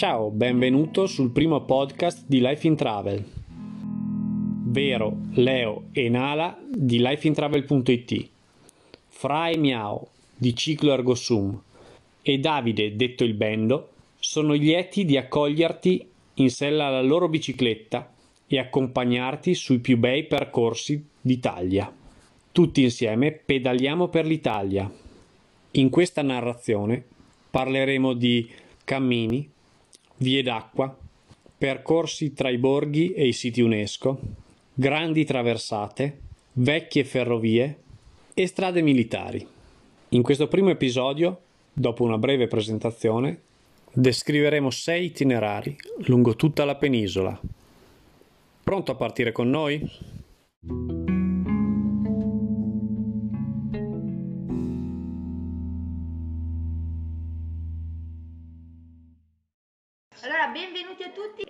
Ciao, benvenuto sul primo podcast di Life in Travel. Vero, Leo e Nala di lifeintravel.it, Fra e Miao di Ciclo Ergosum e Davide, detto il Bendo, sono lieti di accoglierti in sella alla loro bicicletta e accompagnarti sui più bei percorsi d'Italia. Tutti insieme pedaliamo per l'Italia. In questa narrazione parleremo di cammini, vie d'acqua, percorsi tra i borghi e i siti UNESCO, grandi traversate, vecchie ferrovie e strade militari. In questo primo episodio, dopo una breve presentazione, descriveremo sei itinerari lungo tutta la penisola. Pronto a partire con noi?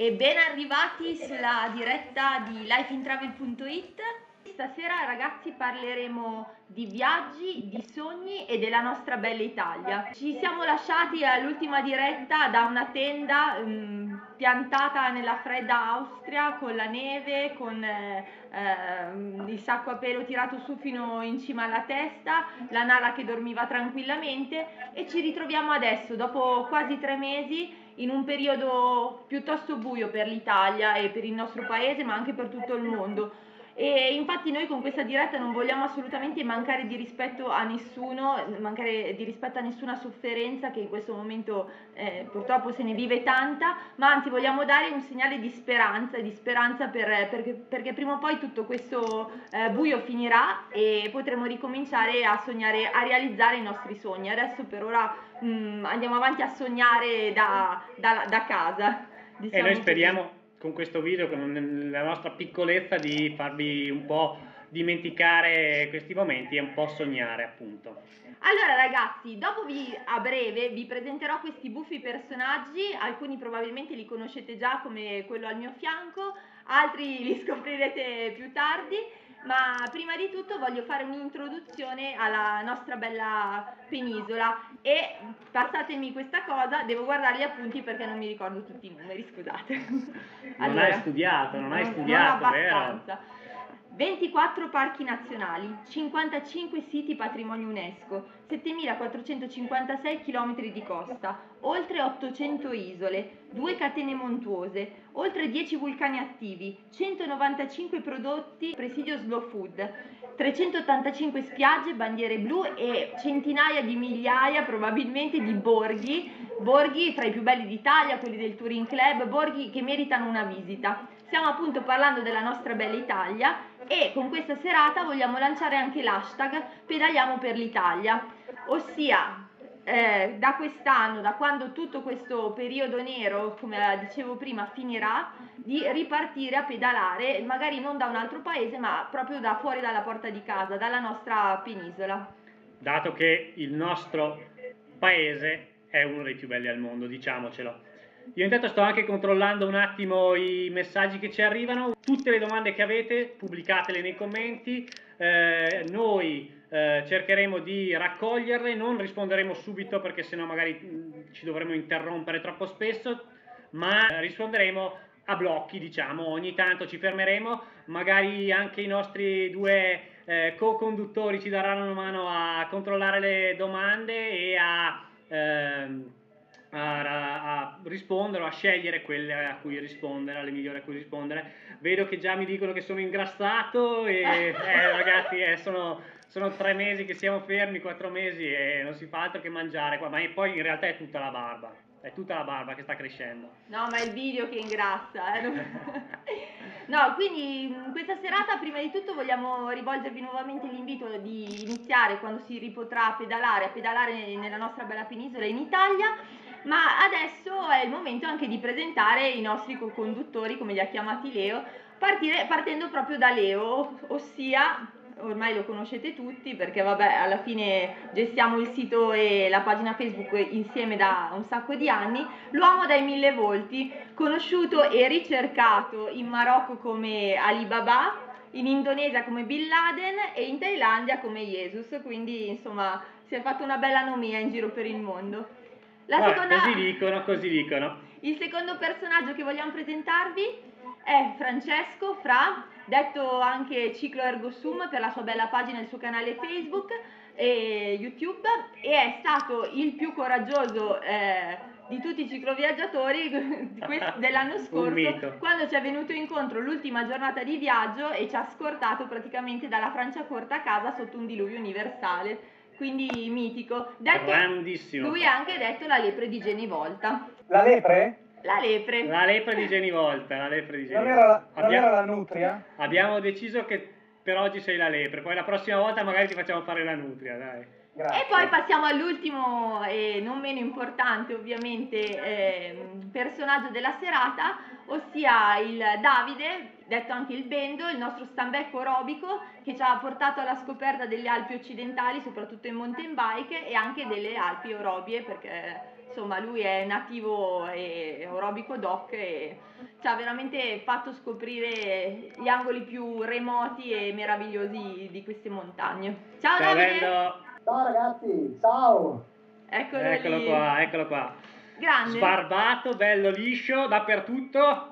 E ben arrivati sulla diretta di lifeintravel.it. Stasera ragazzi parleremo di viaggi, di sogni e della nostra bella Italia. Ci siamo lasciati all'ultima diretta da una tenda um, piantata nella fredda Austria con la neve, con eh, eh, il sacco a pelo tirato su fino in cima alla testa, la Nala che dormiva tranquillamente e ci ritroviamo adesso dopo quasi tre mesi in un periodo piuttosto buio per l'Italia e per il nostro paese, ma anche per tutto il mondo. E infatti noi con questa diretta non vogliamo assolutamente mancare di rispetto a nessuno, mancare di rispetto a nessuna sofferenza che in questo momento eh, purtroppo se ne vive tanta, ma anzi vogliamo dare un segnale di speranza, di speranza per, perché, perché, prima o poi tutto questo eh, buio finirà e potremo ricominciare a sognare, a realizzare i nostri sogni. Adesso per ora mh, mm, andiamo avanti a sognare da, da, da casa. Diciamo e noi speriamo... Così con questo video, con la nostra piccolezza, di farvi un po' dimenticare questi momenti e un po' sognare, appunto. Allora ragazzi, dopo vi, a breve vi presenterò questi buffi personaggi, alcuni probabilmente li conoscete già come quello al mio fianco, altri li scoprirete più tardi ma prima di tutto voglio fare un'introduzione alla nostra bella penisola e passatemi questa cosa, devo guardare gli appunti perché non mi ricordo tutti i numeri, scusate. Allora, non hai studiato, non hai studiato, non vero? 24 parchi nazionali, 55 siti patrimonio UNESCO, 7.456 km di costa, oltre 800 isole, due catene montuose, oltre 10 vulcani attivi, 195 prodotti presidio slow food, 385 spiagge, bandiere blu e centinaia di migliaia probabilmente di borghi, borghi tra i più belli d'Italia, quelli del Touring Club, borghi che meritano una visita. Stiamo appunto parlando della nostra bella Italia e con questa serata vogliamo lanciare anche l'hashtag Pedaliamo per l'Italia, ossia eh, da quest'anno, da quando tutto questo periodo nero, come dicevo prima, finirà, di ripartire a pedalare, magari non da un altro paese, ma proprio da fuori dalla porta di casa, dalla nostra penisola. Dato che il nostro paese è uno dei più belli al mondo, diciamocelo. Io intanto sto anche controllando un attimo i messaggi che ci arrivano. Tutte le domande che avete pubblicatele nei commenti. Eh, noi eh, cercheremo di raccoglierle, non risponderemo subito perché sennò magari mm, ci dovremo interrompere troppo spesso, ma risponderemo a blocchi, diciamo, ogni tanto ci fermeremo, magari anche i nostri due eh, co-conduttori ci daranno una mano a controllare le domande e a... Ehm, a, a, rispondere o a scegliere quelle a cui rispondere, alle migliori a cui rispondere. Vedo che già mi dicono che sono ingrassato e eh, ragazzi eh, sono, sono, tre mesi che siamo fermi, quattro mesi e non si fa altro che mangiare qua, ma poi in realtà è tutta la barba. È tutta la barba che sta crescendo. No, ma è il video che ingrassa. Eh? no, quindi questa serata prima di tutto vogliamo rivolgervi nuovamente l'invito di iniziare quando si ripotrà pedalare, a pedalare nella nostra bella penisola in Italia ma adesso è il momento anche di presentare i nostri co-conduttori, come li ha chiamati Leo, partire, partendo proprio da Leo, ossia ormai lo conoscete tutti perché vabbè alla fine gestiamo il sito e la pagina Facebook insieme da un sacco di anni, l'uomo dai mille volti, conosciuto e ricercato in Marocco come Alibaba, in Indonesia come Bin Laden e in Thailandia come Jesus, quindi insomma si è fatta una bella nomia in giro per il mondo. Guarda, seconda... Così dicono, così dicono. Il secondo personaggio che vogliamo presentarvi è Francesco Fra, detto anche Ciclo Ergo Sum per la sua bella pagina e il suo canale Facebook e YouTube e è stato il più coraggioso eh, di tutti i cicloviaggiatori dell'anno scorso quando ci è venuto incontro l'ultima giornata di viaggio e ci ha scortato praticamente dalla Francia corta a casa sotto un diluvio universale quindi mitico. Detto, Grandissimo. Lui ha anche detto la lepre di Genivolta. La lepre? La lepre. La lepre di Genivolta, la lepre di Genivolta. Non era, non abbiamo, era la nutria? Abbiamo deciso che per oggi sei la lepre, poi la prossima volta magari ti facciamo fare la nutria, dai. Grazie. E poi passiamo all'ultimo e non meno importante ovviamente eh, personaggio della serata, ossia il Davide, detto anche il Bendo, il nostro stambecco aerobico che ci ha portato alla scoperta delle Alpi occidentali, soprattutto in mountain bike e anche delle Alpi Eurobie perché insomma lui è nativo e aerobico doc e ci ha veramente fatto scoprire gli angoli più remoti e meravigliosi di queste montagne. Ciao, Ciao Davide! Bello. Ciao ragazzi, ciao! Eccolo, eccolo lì. qua, eccolo qua. Grande. Sbarbato, bello liscio, dappertutto.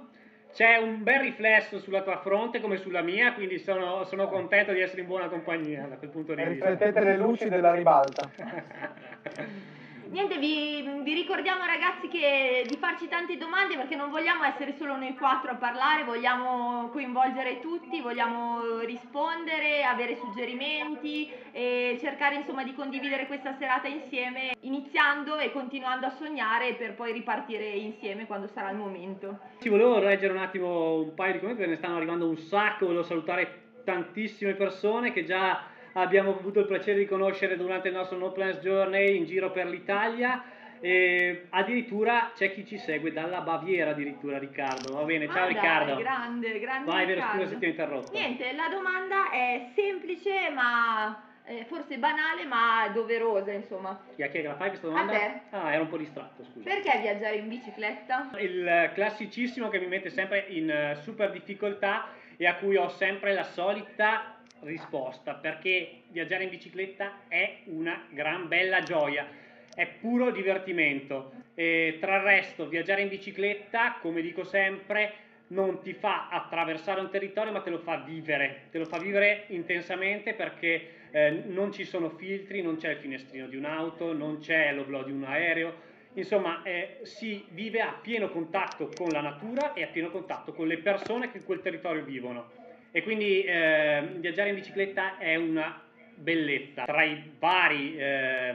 C'è un bel riflesso sulla tua fronte come sulla mia, quindi sono, sono contento di essere in buona compagnia da quel punto di vista. Riflettete le luci della ribalta. Niente, vi, vi, ricordiamo ragazzi che di farci tante domande perché non vogliamo essere solo noi quattro a parlare, vogliamo coinvolgere tutti, vogliamo rispondere, avere suggerimenti e cercare insomma di condividere questa serata insieme, iniziando e continuando a sognare per poi ripartire insieme quando sarà il momento. Ci volevo leggere un attimo un paio di commenti perché ne stanno arrivando un sacco, volevo salutare tantissime persone che già abbiamo avuto il piacere di conoscere durante il nostro No Plans Journey in giro per l'Italia. E addirittura c'è chi ci segue dalla Baviera addirittura Riccardo va bene ciao ah, Riccardo dai, grande grande vai vero scusa se ti ho interrotto niente la domanda è semplice ma eh, forse banale ma doverosa insomma chi è che la fai questa domanda? a te ah ero un po' distratto scusa perché viaggiare in bicicletta? il classicissimo che mi mette sempre in uh, super difficoltà e a cui ho sempre la solita risposta perché viaggiare in bicicletta è una gran bella gioia, è puro divertimento. E tra il resto, viaggiare in bicicletta, come dico sempre, non ti fa attraversare un territorio, ma te lo fa vivere, te lo fa vivere intensamente perché eh, non ci sono filtri, non c'è il finestrino di un'auto, non c'è l'oblò di un aereo. Insomma, eh, si vive a pieno contatto con la natura e a pieno contatto con le persone che in quel territorio vivono. E quindi eh, viaggiare in bicicletta è una bellezza. Tra i vari eh,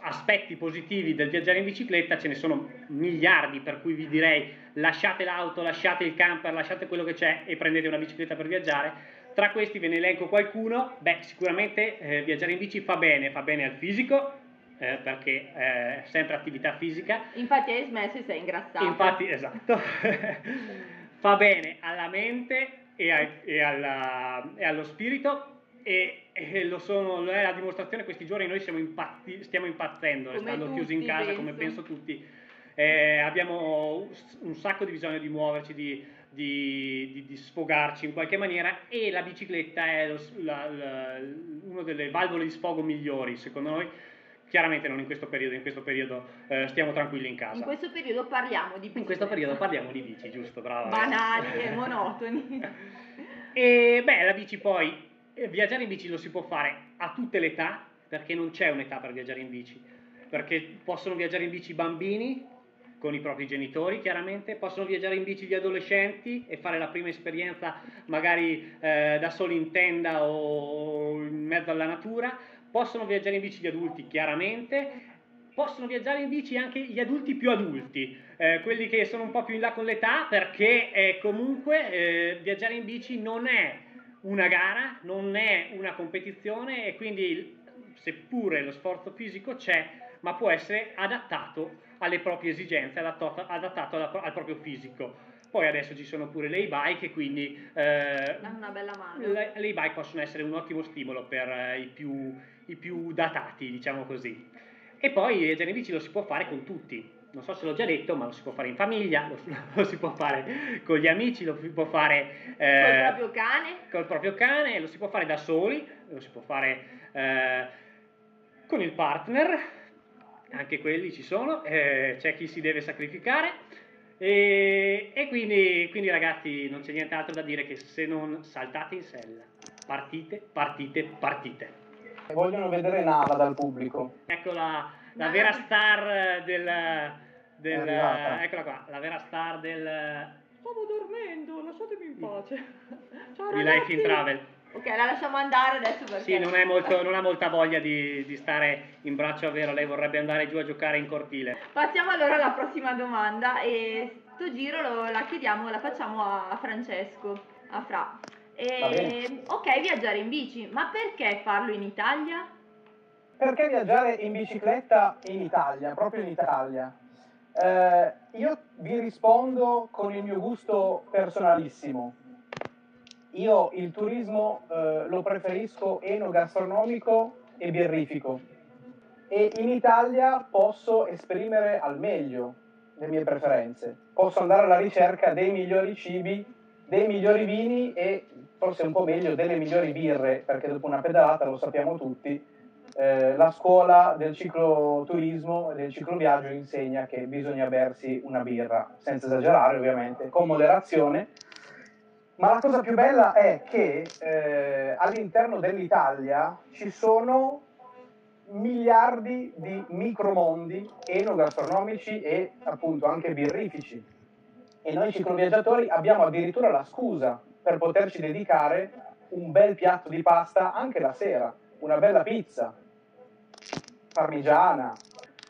aspetti positivi del viaggiare in bicicletta ce ne sono miliardi, per cui vi direi lasciate l'auto, lasciate il camper, lasciate quello che c'è e prendete una bicicletta per viaggiare. Tra questi ve ne elenco qualcuno. Beh, sicuramente eh, viaggiare in bici fa bene, fa bene al fisico, eh, perché è sempre attività fisica. Infatti hai smesso e sei ingrassato. Infatti, esatto. fa bene alla mente e, a, e, alla, e allo spirito e, e, lo, sono, lo è la dimostrazione questi giorni noi impatti, stiamo impazzendo come stando tutti, chiusi in casa penso. come penso tutti eh, abbiamo un sacco di bisogno di muoverci di, di, di, di, sfogarci in qualche maniera e la bicicletta è lo, la, la, una delle valvole di sfogo migliori secondo noi Chiaramente non in questo periodo, in questo periodo eh, stiamo tranquilli in casa. In questo periodo parliamo di bici. In questo periodo parliamo di bici, giusto, bravo. Banali e monotoni. e beh, la bici poi, eh, viaggiare in bici lo si può fare a tutte le età, perché non c'è un'età per viaggiare in bici. Perché possono viaggiare in bici i bambini, con i propri genitori chiaramente, possono viaggiare in bici gli adolescenti e fare la prima esperienza magari eh, da soli in tenda o in mezzo alla natura, possono viaggiare in bici gli adulti chiaramente, possono viaggiare in bici anche gli adulti più adulti, eh, quelli che sono un po' più in là con l'età, perché eh, comunque eh, viaggiare in bici non è una gara, non è una competizione e quindi seppure lo sforzo fisico c'è, ma può essere adattato alle proprie esigenze, adattato, adattato alla, al proprio fisico. Poi adesso ci sono pure le e-bike, quindi eh. Le, le e-bike possono essere un ottimo stimolo per eh, i più i più datati, diciamo così. E poi il bici lo si può fare con tutti. Non so se l'ho già detto, ma lo si può fare in famiglia, lo, lo si può fare con gli amici, lo si può fare eh, col proprio cane. Col proprio cane, lo si può fare da soli, lo si può fare eh, con il partner, anche quelli ci sono, eh, c'è chi si deve sacrificare E, e quindi, quindi, ragazzi, non c'è nient'altro da dire che se non saltate in sella, partite, partite, partite. Vogliono vedere Nala dal pubblico. Ecco la, la vera star del, del eccola qua, la vera star del Stavo dormendo, lasciatemi in pace. Ciao di. Life in Travel. Ok, la lasciamo andare adesso perché... Sì, non, è molto, non ha molta voglia di, di stare in braccio a vero, lei vorrebbe andare giù a giocare in cortile. Passiamo allora alla prossima domanda e sto giro lo- la chiediamo, la facciamo a Francesco, a Fra. Va bene. E, ok, viaggiare in bici, ma perché farlo in Italia? Perché viaggiare in bicicletta in Italia, proprio in Italia? Eh, io vi rispondo con il mio gusto personalissimo. Io il turismo eh, lo preferisco enogastronomico e birrifico e in Italia posso esprimere al meglio le mie preferenze. Posso andare alla ricerca dei migliori cibi, dei migliori vini e forse un po' meglio delle migliori birre, perché dopo una pedalata, lo sappiamo tutti, eh, la scuola del cicloturismo e del cicloviaggio insegna che bisogna bersi una birra, senza esagerare ovviamente, con moderazione. Ma la cosa più bella è che eh, all'interno dell'Italia ci sono miliardi di micromondi enogastronomici e appunto anche birrifici. E noi cicloviaggiatori abbiamo addirittura la scusa per poterci dedicare un bel piatto di pasta anche la sera, una bella pizza parmigiana.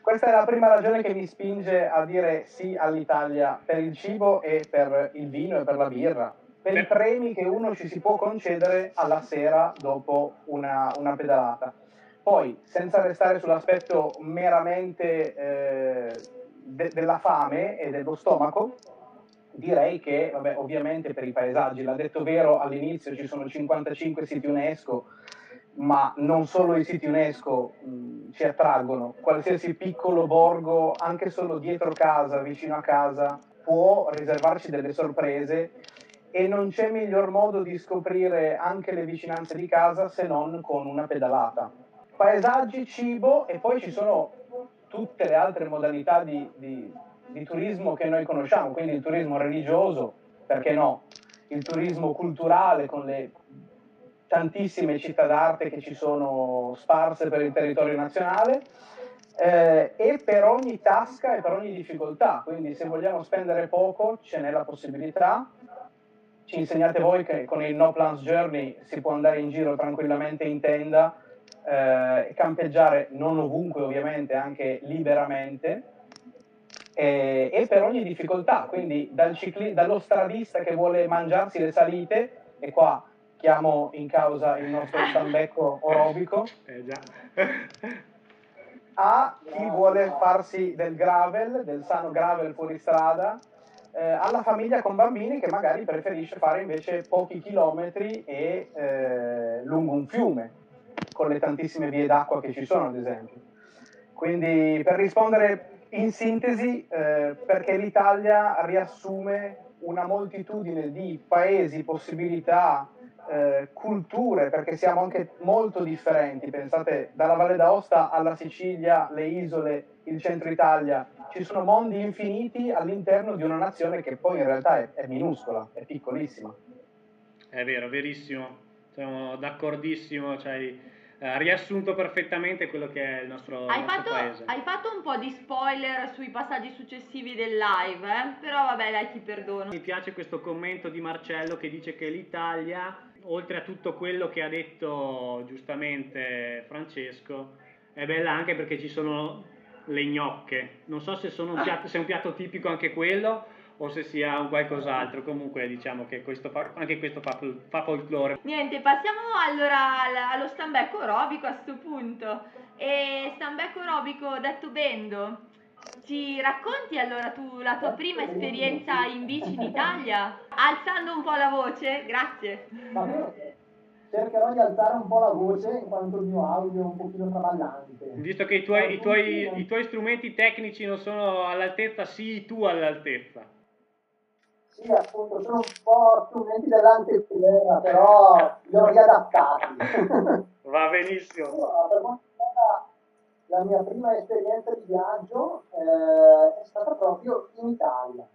Questa è la prima ragione che mi spinge a dire sì all'Italia per il cibo e per il vino e per la birra, per i premi che uno ci si può concedere alla sera dopo una, una pedalata. Poi, senza restare sull'aspetto meramente eh, de- della fame e dello stomaco, direi che, vabbè, ovviamente per i paesaggi, l'ha detto vero all'inizio, ci sono 55 siti UNESCO, ma non solo i siti UNESCO mh, ci attraggono, qualsiasi piccolo borgo, anche solo dietro casa, vicino a casa, può riservarci delle sorprese e non c'è miglior modo di scoprire anche le vicinanze di casa se non con una pedalata. Paesaggi, cibo e poi ci sono tutte le altre modalità di, di- di turismo che noi conosciamo, quindi il turismo religioso, perché no? Il turismo culturale con le tantissime città d'arte che ci sono sparse per il territorio nazionale eh, e per ogni tasca e per ogni difficoltà, quindi se vogliamo spendere poco ce n'è la possibilità. Ci insegnate voi che con il No Plans Journey si può andare in giro tranquillamente in tenda eh, e campeggiare non ovunque ovviamente, anche liberamente e, e per ogni difficoltà, quindi dal cicli- dallo stradista che vuole mangiarsi le salite e qua chiamo in causa il nostro stambecco orobico Eh a chi vuole farsi del gravel, del sano gravel fuori strada, eh, alla famiglia con bambini che magari preferisce fare invece pochi chilometri e eh, lungo un fiume, con le tantissime vie d'acqua che ci sono, ad esempio. Quindi per rispondere in sintesi, eh, perché l'Italia riassume una moltitudine di paesi, possibilità, eh, culture, perché siamo anche molto differenti. Pensate, dalla Valle d'Aosta alla Sicilia, le isole, il centro Italia, ci sono mondi infiniti all'interno di una nazione che poi in realtà è, è minuscola, è piccolissima. È vero, verissimo. Siamo d'accordissimo, cioè, hai riassunto perfettamente quello che è il nostro, Hai nostro fatto, paese. hai fatto un po' di spoiler sui passaggi successivi del live, eh? però vabbè dai ti perdono. Mi piace questo commento di Marcello che dice che l'Italia, oltre a tutto quello che ha detto giustamente Francesco, è bella anche perché ci sono le gnocche. Non so se, sono un piatto, se è un piatto tipico anche quello o se sia un qualcos'altro. Comunque diciamo che questo fa- anche questo fa, fa folklore. Niente, passiamo allora al- allo stambecco aerobico a sto punto. E stambecco aerobico detto Bendo, ci racconti allora tu la tua prima esperienza in bici in Italia? Alzando un po' la voce, grazie. Cercherò di alzare un po' la voce in quanto il mio audio è un pochino traballante. Visto che i tuoi, i tuoi- i tuoi strumenti tecnici non sono all'altezza, sii tu all'altezza. Sì, appunto, sono un po' strumenti dell'anteprima, però li ho riadattati. Va benissimo. Allora, per quanto riguarda la mia prima esperienza di viaggio eh, è stata proprio in Italia.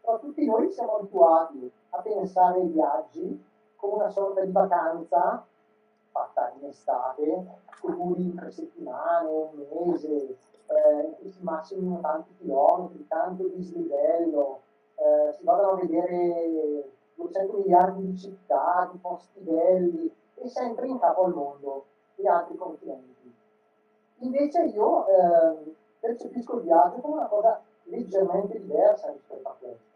però tutti noi siamo abituati a pensare ai viaggi come una sorta di vacanza fatta in estate, duri tre settimane, un mese, eh, in cui si massimino tanti chilometri, tanto dislivello, eh, si vadano a vedere 200 miliardi di città, di posti belli e sempre in capo al mondo e altri continenti. Invece io eh, percepisco il viaggio come una cosa leggermente diversa rispetto a questo.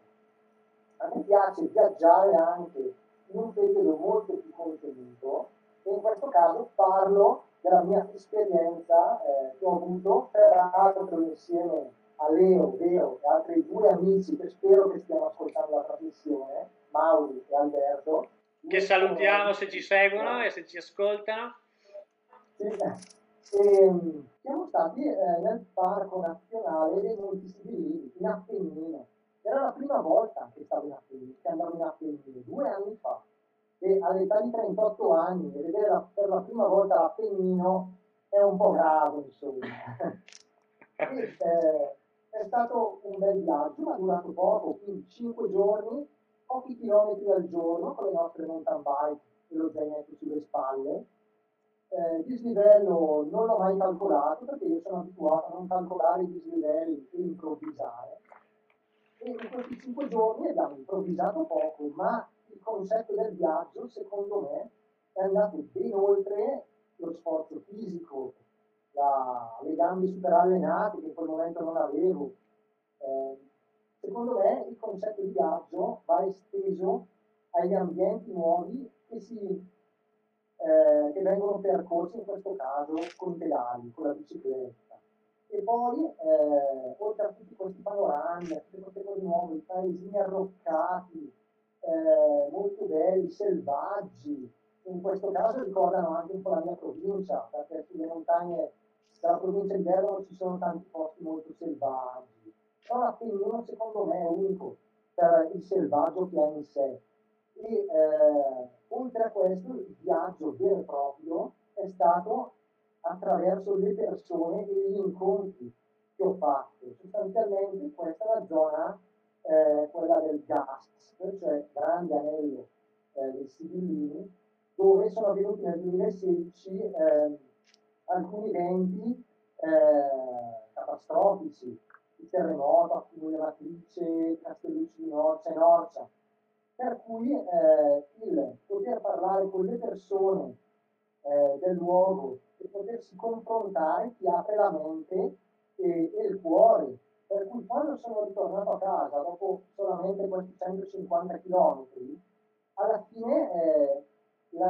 A me piace viaggiare anche un periodo molto più contenuto e in questo caso parlo della mia esperienza eh, che ho avuto peraltro insieme a Leo, Vero e altri due amici che spero che stiano ascoltando la trasmissione, Mauri e Alberto. Che salutiamo se ci seguono e se ci ascoltano. Sì, e, ehm, siamo stati eh, nel Parco Nazionale dei Monti Sibilini, in Appennino. Era la prima volta che stavo in Appennino, che andavo in Appennino, due anni fa. E all'età di 38 anni, vedere la, per la prima volta l'Appennino è un po' grave, insomma. e, eh, è stato un bel viaggio, ma durato poco, quindi 5 giorni, pochi chilometri al giorno con le nostre mountain bike e lo zainetto sulle spalle. Eh, dislivello non l'ho mai calcolato perché io sono abituato a non calcolare i dislivelli e improvvisare. E in questi 5 giorni abbiamo improvvisato poco, ma il concetto del viaggio, secondo me, è andato ben oltre lo sforzo fisico la, le gambe super allenate che in quel momento non avevo. Eh, secondo me il concetto di viaggio va esteso agli ambienti nuovi che, si, eh, che vengono percorsi in questo caso con pedali, con la bicicletta. E poi, eh, oltre a tutti questi panorami, a tutte queste cose nuove, paesini arroccati, eh, molto belli, selvaggi, in questo caso ricordano anche un po' la mia provincia, perché sulle montagne dalla provincia di Bergamo ci sono tanti posti molto selvaggi, però l'Appennino secondo me è unico per il selvaggio che ha in sé. E eh, oltre a questo il viaggio vero e proprio è stato attraverso le persone e gli incontri che ho fatto. Sostanzialmente questa è la zona, eh, quella del GAS, cioè Grande Anello eh, dei Sibillini, dove sono avvenuti nel 2016 eh, alcuni eventi eh, catastrofici, il terremoto, Accumulia Matrice, Castellucci di Norcia e Norcia, per cui eh, il poter parlare con le persone eh, del luogo e potersi confrontare ti apre la mente e, e, il cuore. Per cui quando sono ritornato a casa, dopo solamente questi 150 km, alla fine eh,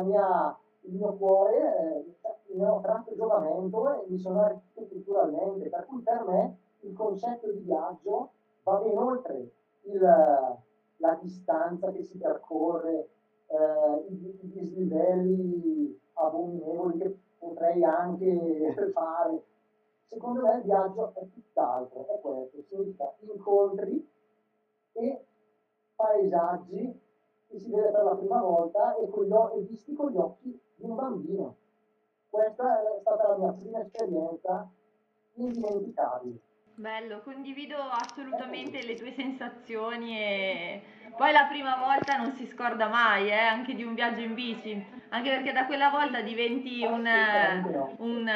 mia il mio cuore eh, ne ho tratto giovamento e mi sono arricchito culturalmente, per cui per me il concetto di viaggio va ben oltre il, la distanza che si percorre, eh, i, i dislivelli abominevoli che potrei anche fare. Secondo me il viaggio è tutt'altro, è questo, significa incontri e paesaggi che si vede per la prima volta e, e visti con gli occhi di un bambino. Questa è stata la mia prima esperienza indimenticabile. Bello, condivido assolutamente le tue sensazioni e poi la prima volta non si scorda mai, eh, anche di un viaggio in bici, anche perché da quella volta diventi un, un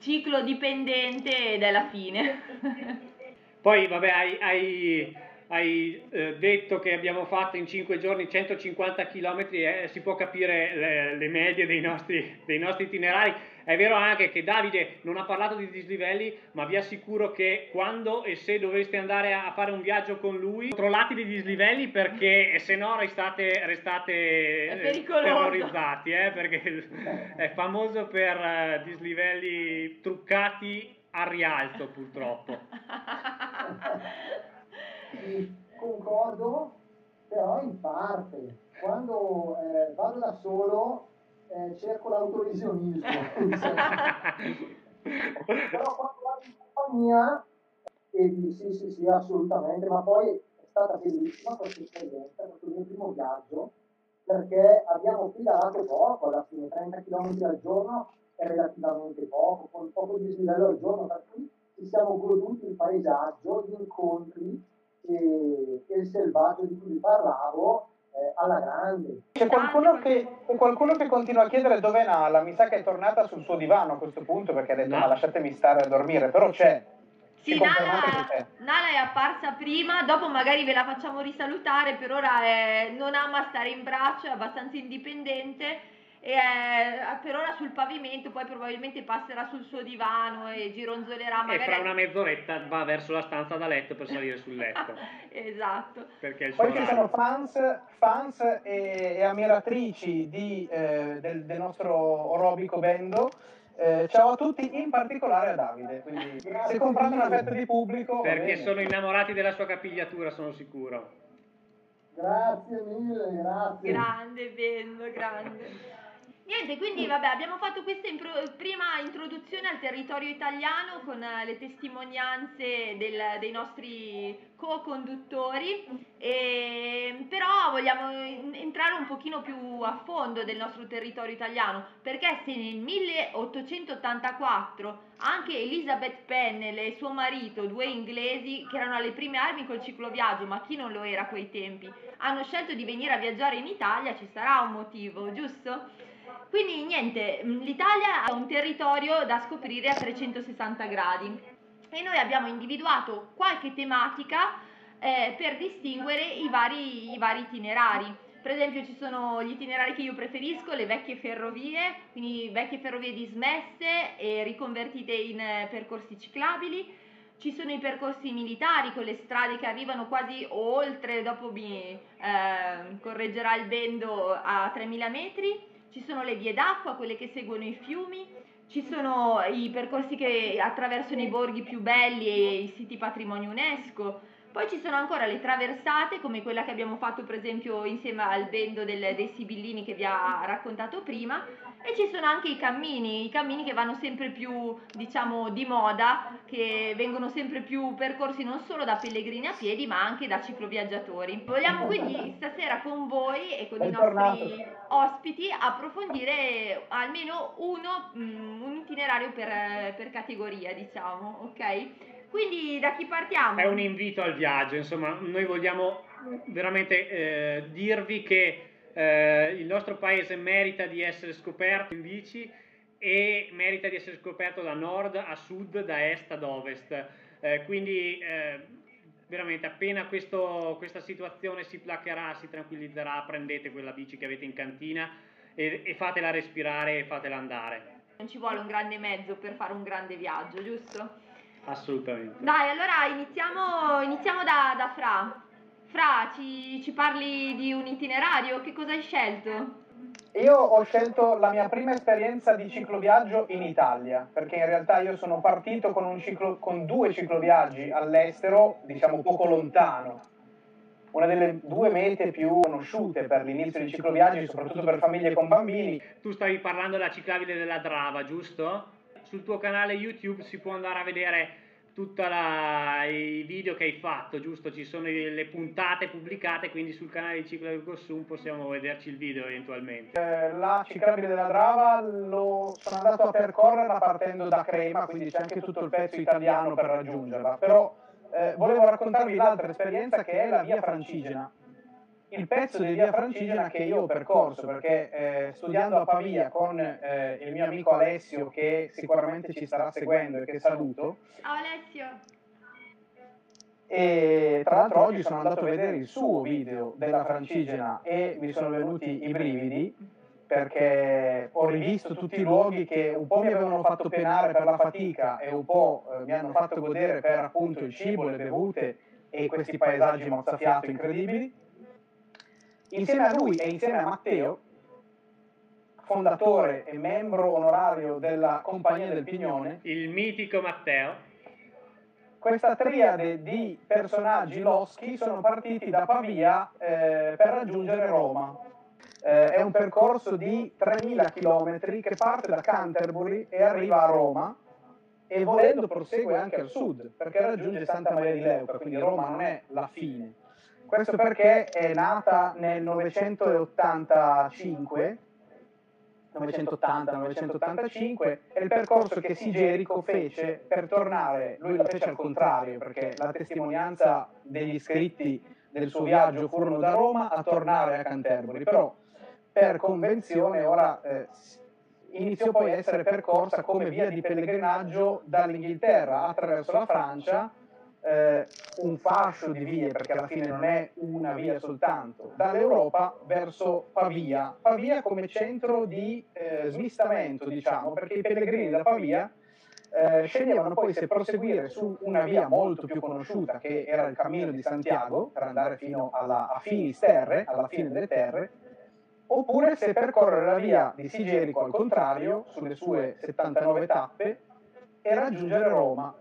ciclo dipendente ed è la fine. Poi vabbè, hai, hai hai eh, detto che abbiamo fatto in 5 giorni 150 km e eh, si può capire le, le medie dei nostri, dei nostri, itinerari. È vero anche che Davide non ha parlato di dislivelli, ma vi assicuro che quando e se dovreste andare a fare un viaggio con lui, controllate i dislivelli perché se no restate, restate eh, terrorizzati, eh, perché è famoso per uh, dislivelli truccati a rialto purtroppo. concordo, però in parte. Quando eh, vado da solo eh, cerco l'autolesionismo. però quando vado in compagnia, e sì, sì, sì, assolutamente, ma poi è stata bellissima questa esperienza, questo mio primo viaggio, perché abbiamo pedalato poco, alla fine 30 km al giorno è relativamente poco, con poco dislivello al giorno, per cui ci siamo goduti il paesaggio, gli incontri, e e, il selvaggio di cui vi parlavo eh, alla grande. C'è qualcuno, che, c'è qualcuno che continua a chiedere dove è Nala, mi sa che è tornata sul suo divano a questo punto perché ha detto No. ma lasciatemi stare a dormire, però c'è. Sì, Nala, c'è. Nala è apparsa prima, dopo magari ve la facciamo risalutare, per ora è- non ama stare in braccio, è abbastanza indipendente e è per ora sul pavimento, poi probabilmente passerà sul suo divano e gironzolerà E magari... fra una mezz'oretta va verso la stanza da letto per salire sul letto. esatto. Perché è il suo Poi ci sono fans, fans e, e ammiratrici di, eh, del, del nostro orobico Bendo. Eh, ciao a tutti, in particolare a Davide. Quindi, se comprate una fetta di pubblico, Perché sono innamorati della sua capigliatura, sono sicuro. Grazie mille, grazie. Grande, Bendo, grande. Niente, quindi vabbè, abbiamo fatto questa impro- prima introduzione al territorio italiano con eh, le testimonianze del- dei nostri co-conduttori, e, però vogliamo in- entrare un pochino più a fondo del nostro territorio italiano, perché se nel 1884 anche Elizabeth Pennell e suo marito, due inglesi che erano alle prime armi col cicloviaggio, ma chi non lo era a quei tempi, hanno scelto di venire a viaggiare in Italia, ci sarà un motivo, giusto? Quindi niente, mh, l'Italia è un territorio da scoprire a 360 gradi e noi abbiamo individuato qualche tematica eh, per distinguere i vari, i vari itinerari. Per esempio ci sono gli itinerari che io preferisco, le vecchie ferrovie, quindi vecchie ferrovie dismesse e riconvertite in eh, percorsi ciclabili. Ci sono i percorsi militari con le strade che arrivano quasi oltre, dopo mi eh, correggerà il bendo, a 3000 metri. Ci sono le vie d'acqua, quelle che seguono i fiumi. Ci sono i percorsi che attraversano i borghi più belli e i siti patrimonio UNESCO. Poi ci sono ancora le traversate, come quella che abbiamo fatto per esempio insieme al bendo del- dei Sibillini che vi ha raccontato prima. E ci sono anche i cammini, i cammini che vanno sempre più, diciamo, di moda, che vengono sempre più percorsi non solo da pellegrini a piedi, ma anche da cicloviaggiatori. Vogliamo quindi stasera con voi e con i nostri ospiti approfondire almeno uno, mm, un itinerario per, per categoria, diciamo, ok? Quindi da chi partiamo? È un invito al viaggio, insomma, noi vogliamo veramente eh, dirvi che eh, il nostro paese merita di essere scoperto in bici e merita di essere scoperto da nord a sud, da est ad ovest. Eh, quindi eh, veramente appena questo- questa situazione si placherà, si tranquillizzerà, prendete quella bici che avete in cantina e, e fatela respirare e fatela andare. Non ci vuole un grande mezzo per fare un grande viaggio, giusto? Assolutamente. Dai, allora iniziamo, iniziamo da, da Fra. Fra, ci, ci parli di un itinerario? Che cosa hai scelto? Io ho scelto la mia prima esperienza di cicloviaggio in Italia, perché in realtà io sono partito con, un ciclo- con due cicloviaggi all'estero, diciamo poco lontano. Una delle due mete più conosciute per l'inizio di cicloviaggi, soprattutto per famiglie con bambini. Tu stavi parlando della ciclabile della Drava, giusto? Sul tuo canale YouTube si può andare a vedere tutti i video che hai fatto, giusto? Ci sono le puntate pubblicate, quindi sul canale di Ciclo del Cossum possiamo vederci il video eventualmente. Eh, La ciclabile della Drava lo sono andato a percorrerla partendo da Crema, quindi c'è anche tutto il pezzo italiano per raggiungerla. Però eh, volevo raccontarvi l'altra esperienza che è la via Francigena. Il pezzo di via Francigena che io ho percorso, perché eh, studiando a Pavia con eh, il mio amico Alessio, che sicuramente ci starà seguendo e che saluto, Ciao Alessio. e tra l'altro oggi sono andato a vedere il suo video della Francigena e mi sono venuti i brividi perché ho rivisto tutti i luoghi che un po' mi avevano fatto penare per la fatica e un po' eh, mi hanno fatto godere per appunto il cibo, le bevute e questi paesaggi mozzafiato incredibili. Insieme a lui e insieme a Matteo, fondatore e membro onorario della Compagnia del Pignone, Il mitico Matteo. questa triade di personaggi loschi sono partiti da Pavia eh, per raggiungere Roma. Eh, è un percorso di 3.000 km che parte da Canterbury e arriva a Roma e volendo prosegue anche al sud perché raggiunge Santa Maria di Leuca, quindi Roma non è la fine. Questo perché è nata nel 985 980-985 è il percorso che Sigerico fece per tornare, lui lo fece al contrario perché la testimonianza degli scritti del suo viaggio furono da Roma a tornare a Canterbury, però per convenzione ora eh, iniziò poi a essere percorsa come via di pellegrinaggio dall'Inghilterra attraverso la Francia eh, un fascio di vie, perché alla fine non è una via soltanto, dall'Europa verso Pavia, Pavia. Come centro di eh, smistamento, diciamo, perché i pellegrini da Pavia eh, sceglievano poi se proseguire su una via molto più conosciuta, che era il Cammino di Santiago, per andare fino alla, a Finisterre, alla fine delle terre, oppure se percorrere la via di Sigerico al contrario, sulle sue 79 tappe, e raggiungere Roma,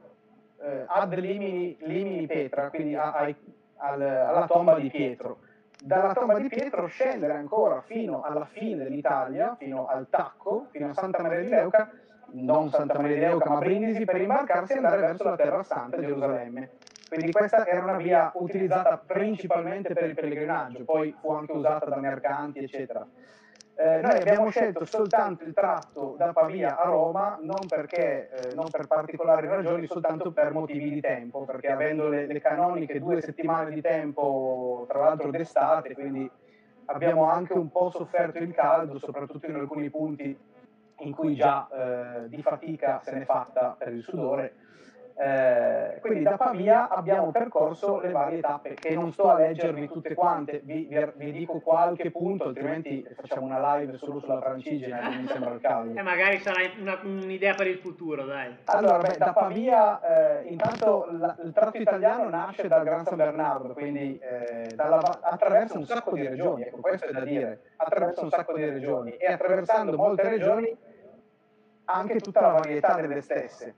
eh, ad Limini, Limini Petra, quindi a, a, al, alla tomba di Pietro. Dalla tomba di Pietro scendere ancora fino alla fine dell'Italia, fino al Tacco, fino a Santa Maria di Leuca, non Santa Maria di Leuca ma Brindisi, per imbarcarsi e andare verso la Terra Santa, Gerusalemme. Quindi questa era una via utilizzata principalmente per il pellegrinaggio, poi fu anche usata da mercanti, eccetera. Eh, noi abbiamo scelto soltanto il tratto da Pavia a Roma, non, perché, eh, non per particolari ragioni, soltanto per motivi di tempo, perché avendo le, le canoniche due settimane di tempo, tra l'altro d'estate, quindi abbiamo anche un po' sofferto il caldo, soprattutto in alcuni punti in cui già eh, di fatica se n'è fatta per il sudore eh, quindi da Pavia abbiamo percorso le varie tappe che non sto a leggervi tutte quante, vi, vi, vi dico qualche punto, altrimenti facciamo una live solo sulla Francigena che mi sembra il caso. E eh, magari sarà una, un'idea per il futuro, dai. Allora, beh, da Pavia, eh, intanto la, il tratto italiano nasce dal Gran San Bernardo, quindi eh, dalla, attraverso un sacco di regioni, ecco, questo è da dire, attraverso un sacco di regioni e attraversando molte regioni anche tutta la varietà delle stesse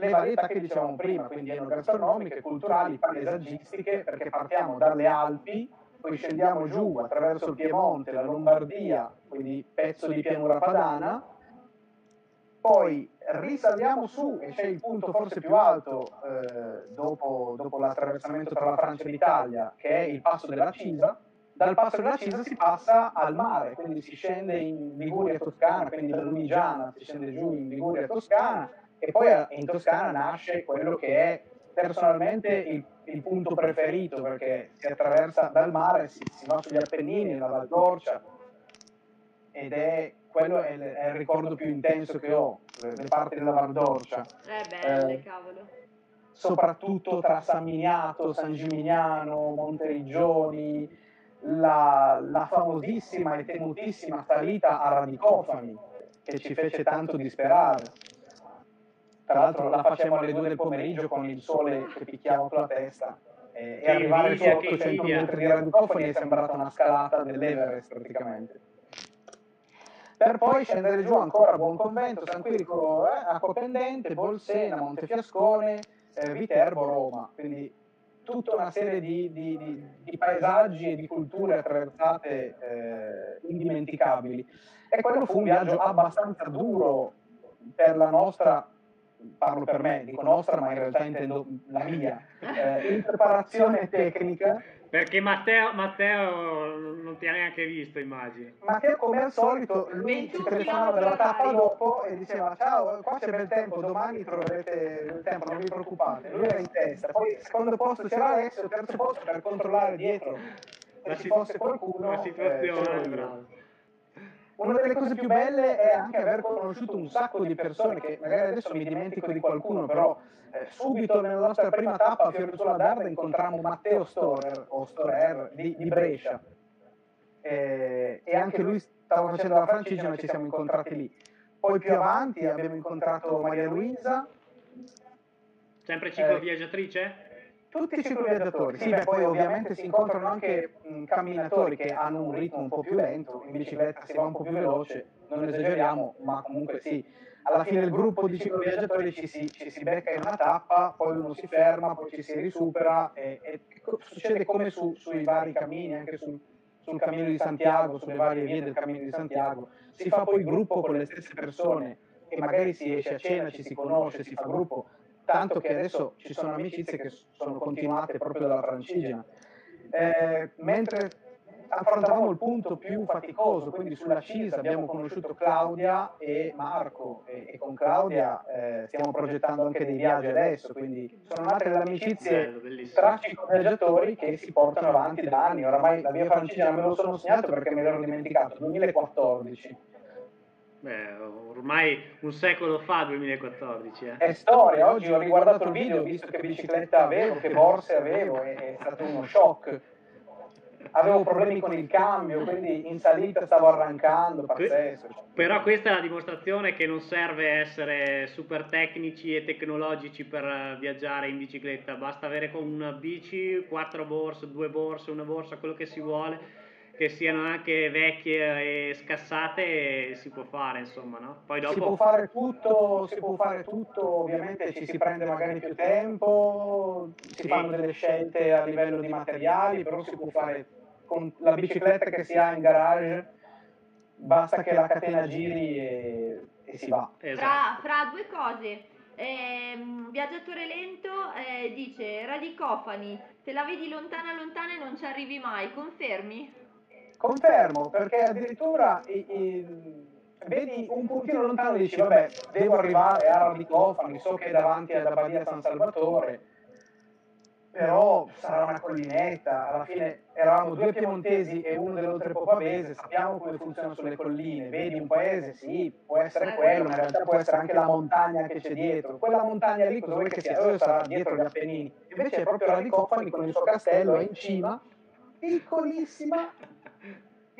le varietà che dicevamo prima, quindi enogastronomiche, culturali, paesaggistiche, perché partiamo dalle Alpi, poi scendiamo giù attraverso il Piemonte, la Lombardia, quindi pezzo di pianura padana, poi risaliamo su e c'è il punto forse più alto eh, dopo, dopo l'attraversamento tra la Francia e l'Italia, che è il passo della Cisa. Dal passo della Cisa si passa al mare, quindi si scende in Liguria Toscana, quindi da Lunigiana si scende giù in Liguria Toscana, e poi in Toscana nasce quello che è personalmente il, il punto preferito perché si attraversa dal mare, si, si va sugli Appennini, nella Val d'Orcia ed è quello è il, è il, ricordo più intenso che ho, le parti della Val d'Orcia. Eh, belle, eh, cavolo. Soprattutto tra San Miniato, San Gimignano, Monteriggioni, la, la famosissima e temutissima salita a Radicofani, che ci fece tanto disperare tra l'altro la facciamo alle 2 del pomeriggio con il sole che picchiava sulla testa e, e arrivare su 800 metri di radicofoni è sembrata una scalata dell'Everest praticamente per poi scendere giù ancora a Buonconvento, San Quirico, eh, Acqua Pendente, Bolsena, Montefiascone, eh, Viterbo, Roma. Quindi tutta una serie di, di, di, di paesaggi e di culture attraversate eh, indimenticabili. E quello fu un viaggio abbastanza duro per la nostra parlo per me, dico nostra, ma in realtà intendo la mia, eh, in preparazione tecnica. Perché Matteo, Matteo, non ti ha neanche visto, immagino. Matteo, come al solito, lui ci telefonava della tappa dopo e diceva: Ciao, qua c'è bel tempo, domani troverete il tempo, non vi preoccupate. Lui era in testa. Poi, secondo posto c'era Alessio, terzo posto per controllare dietro se ci fosse qualcuno. La situazione, eh, una delle cose più belle è anche aver conosciuto un sacco di persone che magari adesso mi dimentico di qualcuno, però eh, subito nella nostra prima tappa a Fiorenzuola d'Arda incontrammo Matteo Storer, o Storer di, di Brescia e, e, anche lui stava facendo la francigena ci siamo incontrati lì. Poi più avanti abbiamo incontrato Maria Luisa. Sempre cicloviaggiatrice? Eh, tutti i cicloviaggiatori, sì, beh, poi ovviamente si incontrano anche mh, camminatori che hanno un ritmo un po' più lento, in bicicletta si va un po' più veloce, non esageriamo, ma comunque sì, alla fine del gruppo di cicloviaggiatori ci si, ci si becca in una tappa, poi uno si ferma, poi ci si risupera e, e succede come su, sui vari cammini, anche sul, sul cammino di Santiago, sulle varie vie del cammino di Santiago, si fa poi il gruppo con le stesse persone e magari si esce a cena, ci si conosce, si fa gruppo, tanto che adesso ci sono amicizie che sono continuate proprio dalla francigena. Eh, mentre affrontavamo il punto più faticoso, quindi sulla CISA abbiamo conosciuto Claudia e Marco e, e con Claudia eh, stiamo progettando anche dei viaggi adesso, quindi sono nate delle amicizie tra cicloviaggiatori che si portano avanti da anni, oramai la via francigena me lo sono segnato perché me l'ero dimenticato, 2014. Beh, ormai un secolo fa, 2014. Eh. È storia, oggi ho riguardato il video, ho visto che bicicletta avevo, che borse avevo, è, è stato uno shock avevo problemi con il cambio, quindi in salita stavo arrancando, pazzesco. Però questa è la dimostrazione che non serve essere super tecnici e tecnologici per viaggiare in bicicletta, basta avere con una bici quattro borse, due borse, una borsa, quello che si vuole che siano anche vecchie e scassate si può fare insomma no? Poi dopo... si può fare tutto si può fare tutto ovviamente ci si prende magari più tempo si sì. fanno delle scelte a livello di materiali però si può fare con la bicicletta che si ha in garage basta che la catena giri e, e si va. Esatto. Fra, fra, due cose, eh, viaggiatore lento eh, dice radicofani, te la vedi lontana lontana e non ci arrivi mai, confermi? Confermo, perché addirittura i, i, vedi un puntino lontano e dici vabbè, devo arrivare a radicofani, so che è davanti alla Badia San Salvatore, però sarà una collinetta, alla fine eravamo due piemontesi e uno dell'Oltrepo Pavese, sappiamo come funziona sulle colline, vedi un paese, sì, può essere quello, ma in realtà può essere anche la montagna che c'è dietro, quella montagna lì cosa vuoi che sia? Dove sarà dietro gli Appennini? Invece è proprio la Ricofani con il suo castello, è in cima, piccolissima,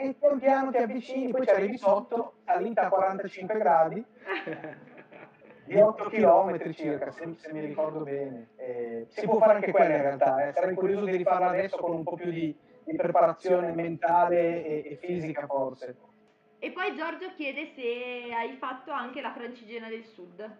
e pian piano ti avvicini, poi ci arrivi sotto, salita a 45 gradi, di 8 km circa, se, se mi ricordo bene. Eh, si può fare anche quella in realtà, eh. sarei curioso di rifarla adesso con un po' più di, di preparazione mentale e, e, fisica forse. E poi Giorgio chiede se hai fatto anche la francigena del sud.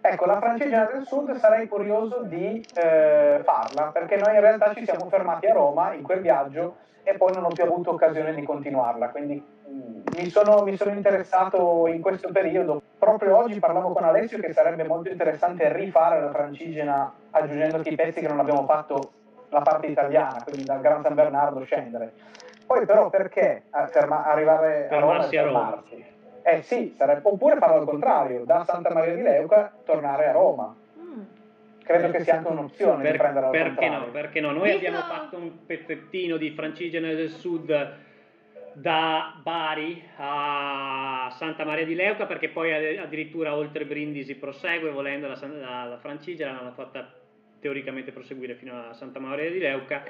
Ecco, la francigena del sud sarei curioso di eh, farla, perché noi in realtà ci siamo fermati a Roma in quel viaggio e poi non ho più avuto occasione di continuarla, quindi mm, mi sono, mi sono, interessato in questo periodo. Proprio oggi parlavo con Alessio che sarebbe molto interessante rifare la francigena aggiungendo i pezzi che non abbiamo fatto la parte italiana, quindi dal Gran San Bernardo scendere. Poi però perché ferma, arrivare a Roma e fermarsi? Eh sì, sarebbe, oppure farlo al contrario, da Santa Maria di Leuca tornare a Roma credo che sia anche un'opzione per, di prendere perché no, perché no? Noi abbiamo fatto un pezzettino di Francigena del Sud da Bari a Santa Maria di Leuca perché poi addirittura oltre Brindisi prosegue volendo la, la, la Francigena l'hanno fatta teoricamente proseguire fino a Santa Maria di Leuca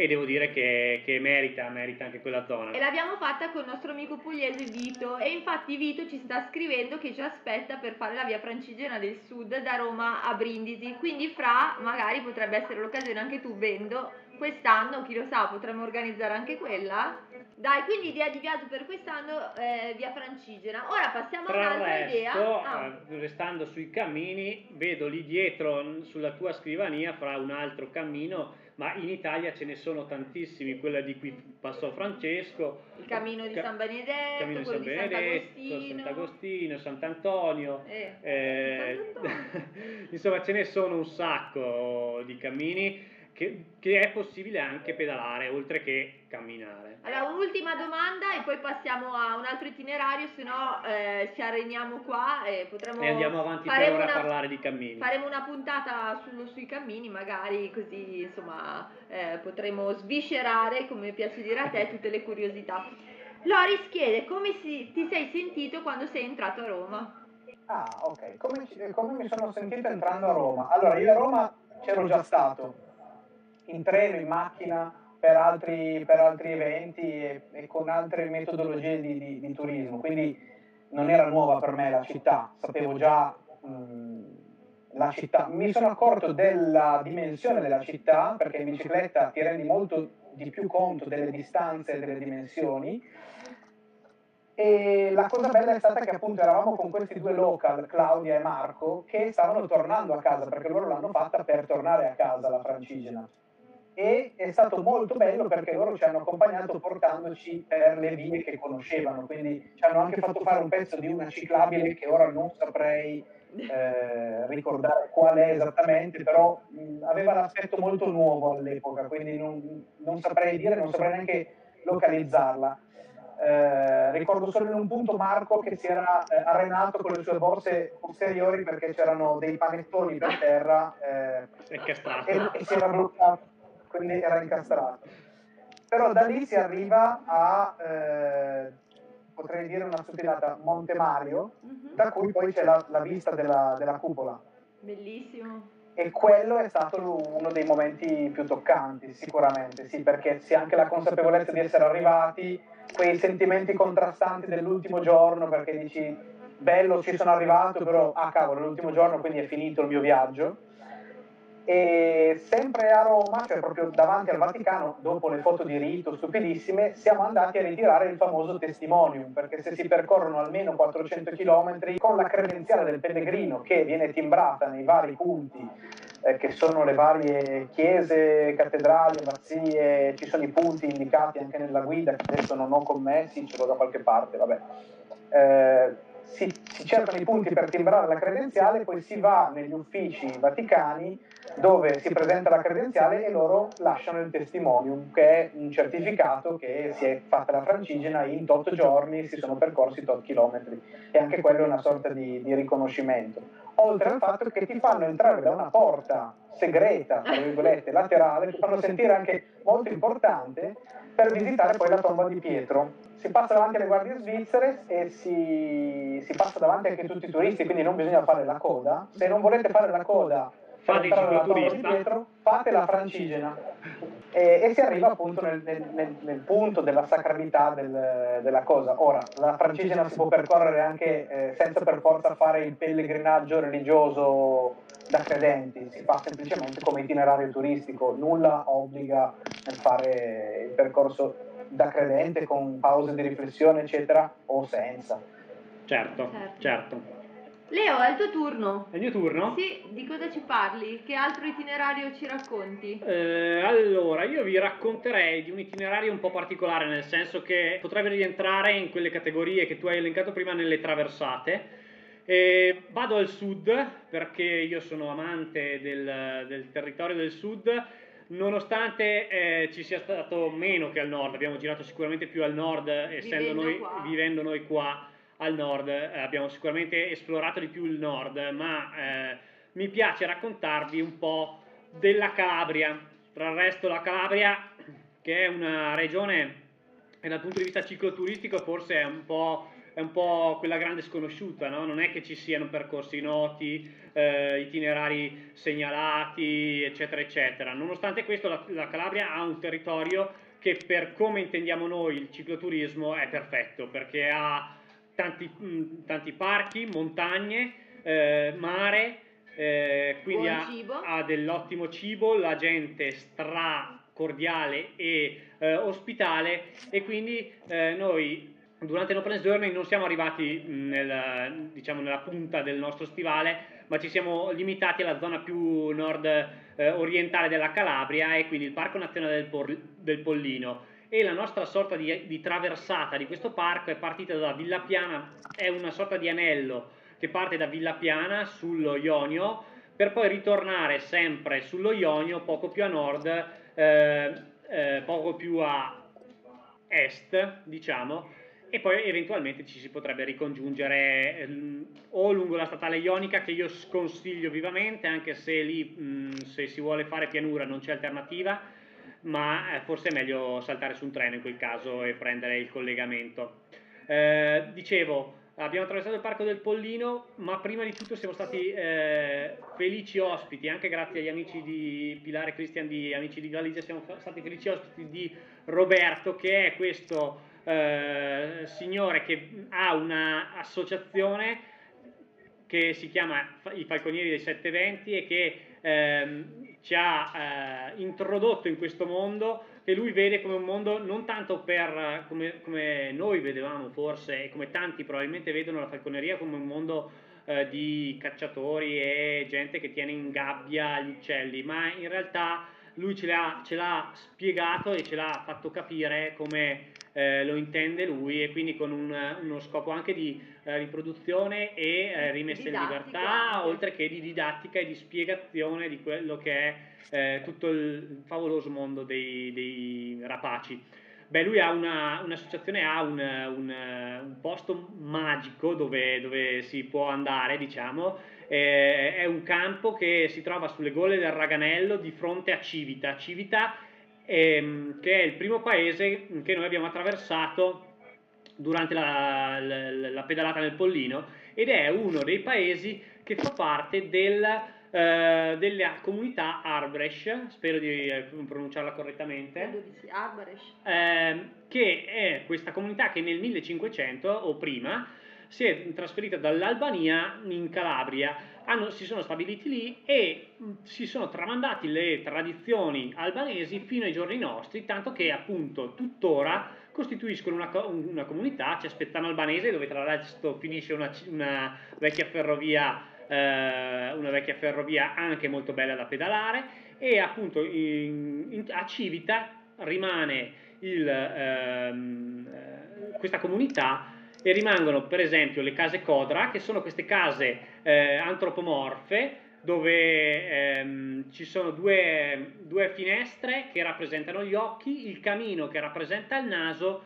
e devo dire che, che, merita, merita anche quella zona. E l'abbiamo fatta con il nostro amico pugliese Vito e infatti Vito ci sta scrivendo che ci aspetta per fare la via Francigena del Sud da Roma a Brindisi, quindi fra magari potrebbe essere l'occasione anche tu vendo quest'anno, chi lo sa, potremmo organizzare anche quella. Dai, quindi idea di viaggio per quest'anno eh, via Francigena. Ora passiamo Tra a un'altra resto, idea. Ah. Eh, restando sui cammini, vedo lì dietro sulla tua scrivania fra un altro cammino ma in Italia ce ne sono tantissimi, quella di cui passò Francesco, il cammino di San Benedetto, cammino di San Benedetto, Sant'Agostino, Sant'Antonio, eh, eh, insomma ce ne sono un sacco di cammini che, che, è possibile anche pedalare oltre che camminare. Allora, un'ultima domanda e poi passiamo a un altro itinerario, se no eh, ci areniamo qua e potremo... E andiamo avanti per ora una, a parlare di cammini. Faremo una puntata sullo, sui cammini, magari così insomma eh, potremo sviscerare, come piace dire a te, tutte le curiosità. Loris chiede come si, ti sei sentito quando sei entrato a Roma? Ah, ok. Come, come mi sono sentito entrando a Roma? Allora, io a Roma c'ero già stato in treno, in macchina per altri, per altri eventi e, e, con altre metodologie di, di, di, turismo, quindi non era nuova per me la città, sapevo già mh, la città. Mi sono accorto della dimensione della città perché in bicicletta ti rendi molto di più conto delle distanze e delle dimensioni. E la cosa bella è stata che appunto eravamo con questi due local, Claudia e Marco, che stavano tornando a casa perché loro l'hanno fatta per tornare a casa la francigena e è stato molto bello perché loro ci hanno accompagnato portandoci per le vie che conoscevano, quindi ci hanno anche fatto fare un pezzo di una ciclabile che ora non saprei eh, ricordare qual è esattamente, però mh, aveva l'aspetto molto nuovo all'epoca, quindi non, non, saprei dire, non saprei neanche localizzarla. Eh, ricordo solo in un punto Marco che si era eh, arenato con le sue borse posteriori perché c'erano dei panettoni per terra eh, e, e, si era bloccato, era incastrato. Però da lì si arriva a, eh, potrei dire una stupidata, Monte Mario, uh-huh. da cui poi c'è la, la vista della, della cupola. Bellissimo. E quello è stato uno dei momenti più toccanti, sicuramente, sì, perché si ha anche la consapevolezza di essere arrivati, quei sentimenti contrastanti dell'ultimo giorno, perché dici, bello, ci sono arrivato, però, ah cavolo, l'ultimo giorno, quindi è finito il mio viaggio e sempre a Roma, cioè proprio davanti al Vaticano, dopo le foto di rito stupidissime, siamo andati a ritirare il famoso testimonium, perché se si percorrono almeno 400 km con la credenziale del pellegrino che viene timbrata nei vari punti, eh, che sono le varie chiese, cattedrali, abbazie, ci sono i punti indicati anche nella guida, che adesso non ho con me, sì, ce l'ho da qualche parte, vabbè. Eh, si, si, cercano i punti per timbrare la credenziale, poi si va negli uffici vaticani dove si presenta la credenziale e loro lasciano il testimonium, che è un certificato che si è fatta la francigena in tot giorni, si sono percorsi tot chilometri e anche quello è una sorta di, di riconoscimento. Oltre al fatto che ti fanno entrare da una porta segreta, tra virgolette, laterale, ti fanno sentire anche molto importante per visitare poi la tomba di Pietro. Si passa davanti alle guardie svizzere e si, si passa davanti anche a tutti i turisti, quindi non bisogna fare la coda. Se non volete fare la coda fate il cicloturista, dietro, fate la francigena e, e, si arriva appunto nel, nel, nel punto della sacralità del, della cosa. Ora, la francigena si può percorrere anche eh, senza per forza fare il pellegrinaggio religioso da credenti, si fa semplicemente come itinerario turistico, nulla obbliga nel fare il percorso da credente con pause di riflessione eccetera o senza. Certo, certo. certo. Leo, è il tuo turno. È il mio turno? Sì, di cosa ci parli? Che altro itinerario ci racconti? Eh, allora, io vi racconterei di un itinerario un po' particolare, nel senso che potrebbe rientrare in quelle categorie che tu hai elencato prima nelle traversate. Eh, vado al sud perché io sono amante del, del territorio del sud nonostante eh, ci sia stato meno che al nord, abbiamo girato sicuramente più al nord essendo vivendo noi, qua. vivendo noi qua al nord, eh, abbiamo sicuramente esplorato di più il nord, ma eh, mi piace raccontarvi un po' della Calabria. Tra il resto la Calabria, che è una regione che dal punto di vista cicloturistico forse è un po', è un po quella grande sconosciuta, no? non è che ci siano percorsi noti, eh, itinerari segnalati, eccetera, eccetera. Nonostante questo la, la Calabria ha un territorio che per come intendiamo noi il cicloturismo è perfetto, perché ha tanti, mh, tanti parchi, montagne, eh, mare, eh, quindi ha, ha, dell'ottimo cibo, la gente stra cordiale e eh, ospitale e quindi eh, noi durante l'Open Journey non siamo arrivati nel, diciamo, nella punta del nostro stivale ma ci siamo limitati alla zona più nord eh, orientale della Calabria e quindi il Parco Nazionale del, Por- del Pollino. E la nostra sorta di, di, traversata di questo parco è partita da Villa Piana, è una sorta di anello che parte da Villa Piana sullo Ionio per poi ritornare sempre sullo Ionio poco più a nord, eh, eh, poco più a est, diciamo, e poi eventualmente ci si potrebbe ricongiungere ehm, o lungo la statale ionica che io sconsiglio vivamente, anche se lì mh, se si vuole fare pianura non c'è alternativa, ma eh, forse è meglio saltare su un treno in quel caso e prendere il collegamento. Eh, dicevo, abbiamo attraversato il Parco del Pollino, ma prima di tutto siamo stati eh, felici ospiti, anche grazie agli amici di Pilare e Cristian di Amici di Galizia, siamo stati felici ospiti di Roberto, che è questo eh, signore che ha un'associazione che si chiama I Falconieri dei Sette Venti e che ehm, ci ha eh, introdotto in questo mondo che lui vede come un mondo non tanto per come, come, noi vedevamo forse e come tanti probabilmente vedono la falconeria come un mondo eh, di cacciatori e gente che tiene in gabbia gli uccelli, ma in realtà lui ce l'ha, ce l'ha spiegato e ce l'ha fatto capire come eh, lo intende lui e quindi con un, uno scopo anche di eh, riproduzione e eh, rimessa in libertà, oltre che di didattica e di spiegazione di quello che è eh, tutto il favoloso mondo dei, dei rapaci. Beh, lui ha una, un'associazione, ha un, un, un posto magico dove, dove, si può andare, diciamo. Eh, è un campo che si trova sulle gole del Raganello di fronte a Civita. Civita, ehm, che è il primo paese che noi abbiamo attraversato durante la, la, la pedalata nel Pollino ed è uno dei paesi che fa parte del eh, della comunità Arbresh, spero di eh, pronunciarla correttamente. Eh, che è questa comunità che nel 1500 o prima si è trasferita dall'Albania in Calabria, hanno, si sono stabiliti lì e si sono tramandati le tradizioni albanesi fino ai giorni nostri, tanto che appunto tuttora costituiscono una, una comunità, c'è Spezzano Albanese dove tra l'altro finisce una, una vecchia ferrovia eh, una vecchia ferrovia anche molto bella da pedalare e appunto in, in, a Civita rimane il, ehm, eh, questa comunità e rimangono per esempio le case Codra che sono queste case eh, antropomorfe dove ehm, ci sono due, due finestre che rappresentano gli occhi, il camino che rappresenta il naso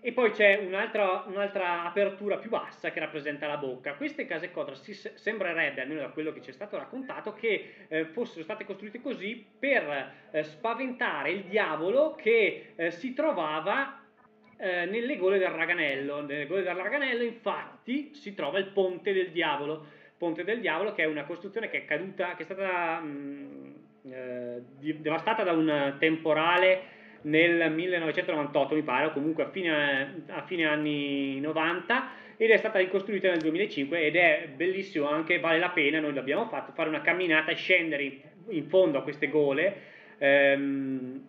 e poi c'è un'altra, un'altra, apertura più bassa che rappresenta la bocca. Queste case quadra si sembrerebbe, almeno da quello che ci è stato raccontato, che eh, fossero state costruite così per eh, spaventare il diavolo che eh, si trovava eh, nelle gole del Raganello. Nelle gole del Raganello, infatti, si trova il Ponte del Diavolo. Ponte del Diavolo, che è una costruzione che è caduta, che è stata mh, mm, eh, devastata da un temporale nel 1998 mi pare, o comunque a fine, a fine anni 90 ed è stata ricostruita nel 2005 ed è bellissimo anche, vale la pena, noi l'abbiamo fatto, fare una camminata e scendere in fondo a queste gole, ehm,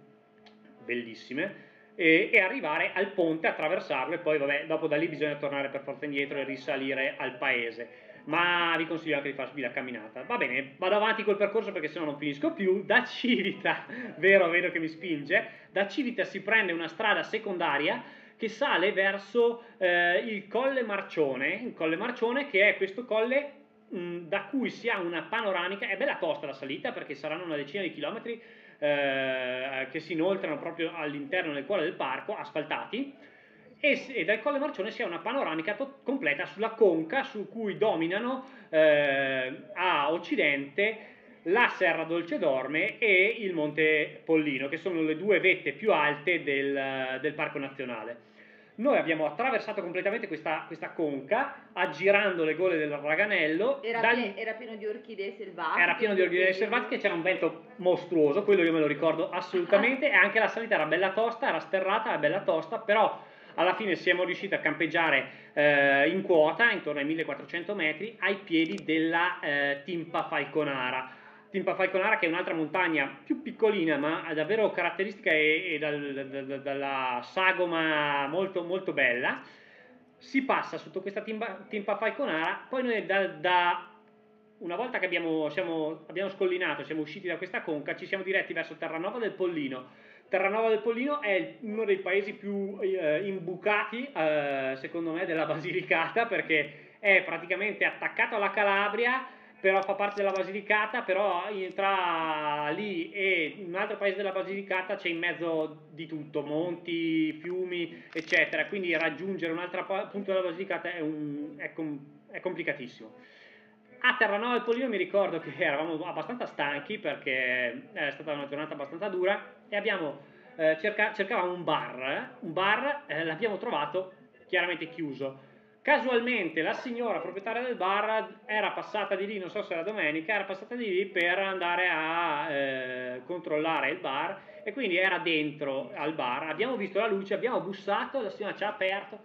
bellissime, e, e, arrivare al ponte, attraversarlo e poi vabbè, dopo da lì bisogna tornare per forza indietro e risalire al paese. Ma vi consiglio anche di farvi la camminata. Va bene, vado avanti col percorso perché sennò non finisco più. Da Civita, vero, vedo che mi spinge, da Civita si prende una strada secondaria che sale verso eh, il Colle Marcione, il Colle Marcione che è questo colle mh, da cui si ha una panoramica, è bella tosta la salita perché saranno una decina di chilometri eh, che si inoltrano proprio all'interno del cuore del parco, asfaltati, e, e dal Colle Marcione si ha una panoramica to- completa sulla conca su cui dominano eh, a occidente la Serra Dolcedorme e il Monte Pollino, che sono le due vette più alte del, del Parco Nazionale. Noi abbiamo attraversato completamente questa, questa, conca, aggirando le gole del Raganello. Era, dal... pie- era pieno di orchidee selvatiche. Era pieno di orchidee selvatiche, c'era un vento mostruoso, quello io me lo ricordo assolutamente, e anche la salita era bella tosta, era sterrata, era bella tosta, però alla fine siamo riusciti a campeggiare eh, in quota, intorno ai 1400 metri, ai piedi della eh, Timpa Falconara. Timpa Falconara che è un'altra montagna più piccolina ma davvero caratteristica e, e dal, da, da, dalla sagoma molto, molto bella. Si passa sotto questa Timpa, timpa Falconara, poi noi da, da una volta che abbiamo, siamo, abbiamo scollinato, siamo usciti da questa conca, ci siamo diretti verso Terranova del Pollino Terranova del Pollino è uno dei paesi più eh, imbucati, eh, secondo me, della Basilicata perché è praticamente attaccato alla Calabria, però fa parte della Basilicata, però tra lì e un altro paese della Basilicata c'è in mezzo di tutto, monti, fiumi, eccetera. Quindi raggiungere un altro punto della Basilicata è, un, è, com, è complicatissimo. A Terranova del Pollino mi ricordo che eravamo abbastanza stanchi perché è stata una giornata abbastanza dura e abbiamo eh, cerca, cercavamo un bar, eh? un bar eh, l'abbiamo trovato chiaramente chiuso. Casualmente la signora proprietaria del bar era passata di lì, non so se era domenica, era passata di lì per andare a eh, controllare il bar e quindi era dentro al bar. Abbiamo visto la luce, abbiamo bussato, la signora ci ha aperto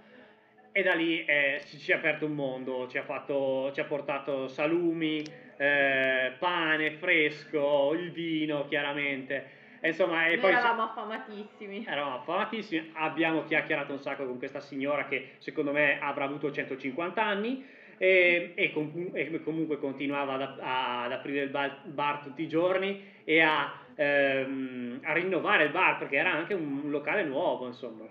e da lì eh, ci, è aperto un mondo, ci ha, fatto, ci ha portato salumi, eh, pane fresco, il vino chiaramente. Insomma, e Noi poi eravamo affamatissimi. Eravamo affamatissimi, abbiamo chiacchierato un sacco con questa signora che secondo me avrà avuto 150 anni e, e, com- e comunque continuava ad, ad aprire il bar, bar, tutti i giorni e a, ehm, a rinnovare il bar perché era anche un locale nuovo, insomma.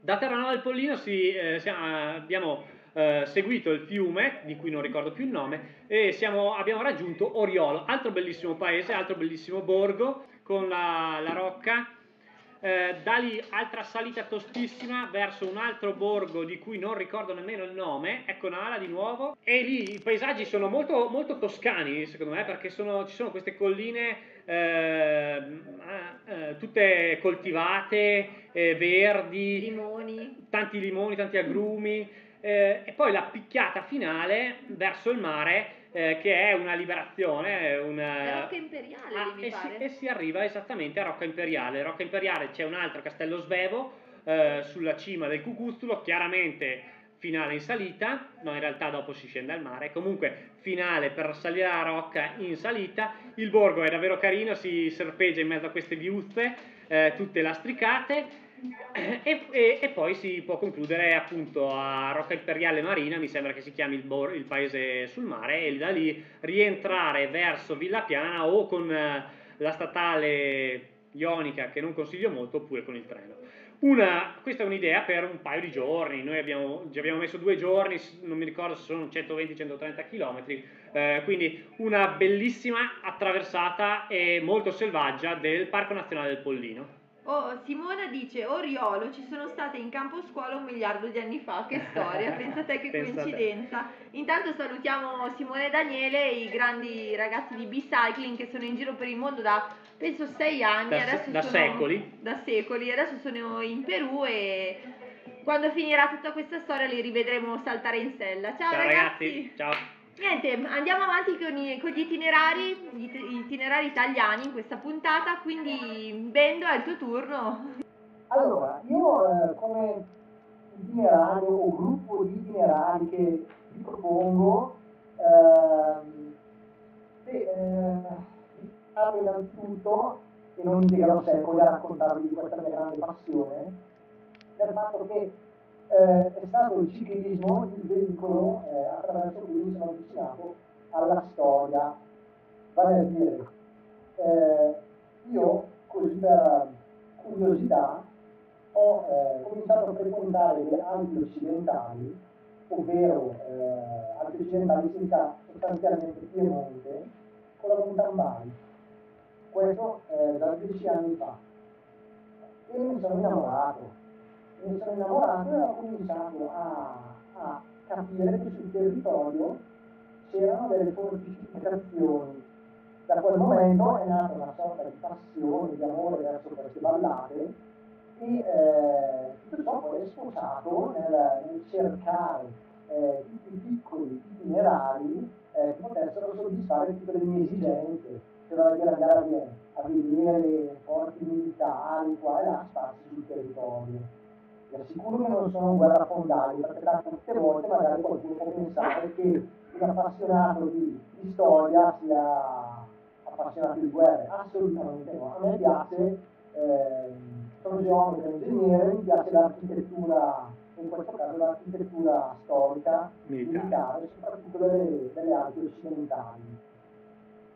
Da Terranova del Pollino si, eh, siamo, abbiamo eh, seguito il fiume, di cui non ricordo più il nome, e siamo, abbiamo raggiunto Oriolo, altro bellissimo paese, altro bellissimo borgo, con la, la rocca. Eh, da lì altra salita tostissima verso un altro borgo di cui non ricordo nemmeno il nome, ecco Nala di nuovo, e lì i paesaggi sono molto, molto toscani secondo me perché sono, ci sono queste colline eh, eh, tutte coltivate, eh, verdi, Limoni. tanti limoni, tanti agrumi. Eh, e poi la picchiata finale verso il mare eh, che è una liberazione, una... È Rocca Imperiale, Ah, mi e, si, pare. e si arriva esattamente a Rocca Imperiale. Rocca Imperiale c'è un altro castello svevo eh, sulla cima del Cucuzzolo, chiaramente finale in salita, no in realtà dopo si scende al mare, comunque finale per salire la rocca in salita, il borgo è davvero carino, si serpeggia in mezzo a queste viuzze, eh, tutte lastricate, e, e- e poi si può concludere appunto a Rocca Imperiale Marina, mi sembra che si chiami il, bor- il paese sul mare, e da lì rientrare verso Villa Piana o con eh, la statale ionica che non consiglio molto oppure con il treno. Una, questa è un'idea per un paio di giorni, noi abbiamo, ci abbiamo messo due giorni, non mi ricordo se sono 120-130 km, eh, quindi una bellissima attraversata e molto selvaggia del Parco Nazionale del Pollino. Oh, Simona dice, Oriolo, ci sono state in campo scuola un miliardo di anni fa, che storia, pensa te che Pensa coincidenza. Intanto salutiamo Simone e Daniele, i grandi ragazzi di B-Cycling che sono in giro per il mondo da, penso, sei anni. Da- adesso da sono- secoli. Da secoli, adesso sono in Perù e quando finirà tutta questa storia li rivedremo saltare in sella. Ciao, Ciao ragazzi, ciao. Niente, andiamo avanti con, i- con gli itinerari, gli it- itinerari italiani in questa puntata, quindi Bendo è il tuo turno. Allora, io eh, come itinerario o gruppo di itinerari che vi propongo, ehm, beh, eh, innanzitutto, e non impiegherò secoli a raccontarvi di questa mia grande passione, del fatto che eh, è stato il ciclismo il veicolo eh, attraverso cui mi sono avvicinato alla storia, vale a dire, eh, io così per curiosità ho eh, cominciato a frequentare le Alpi occidentali, ovvero eh, Alpi occidentali significa sostanzialmente Piemonte, con la mountain bike. Questo eh, da dieci anni fa. E mi sono innamorato. Mi sono innamorato e ho cominciato a, a capire che sul territorio c'erano delle fortificazioni. Da quel momento è nata una sorta di passione, di amore verso queste ballate e eh, tutto ciò poi è sfociato nel, nel cercare eh, tutti i piccoli itinerari eh, che potessero soddisfare tutte le mie esigenze, cioè andare a vedere forti militari qua e là sparsi sul territorio. Vi assicuro che non sono un guerrafondaio, perché tante volte magari qualcuno può pensare che un appassionato di, di storia sia appassionato di guerre, assolutamente no. A me piace, ehm, sono geometra ingegnere, mi piace l'architettura, in questo caso l'architettura storica, Militare. militare, soprattutto delle, delle Alpi occidentali.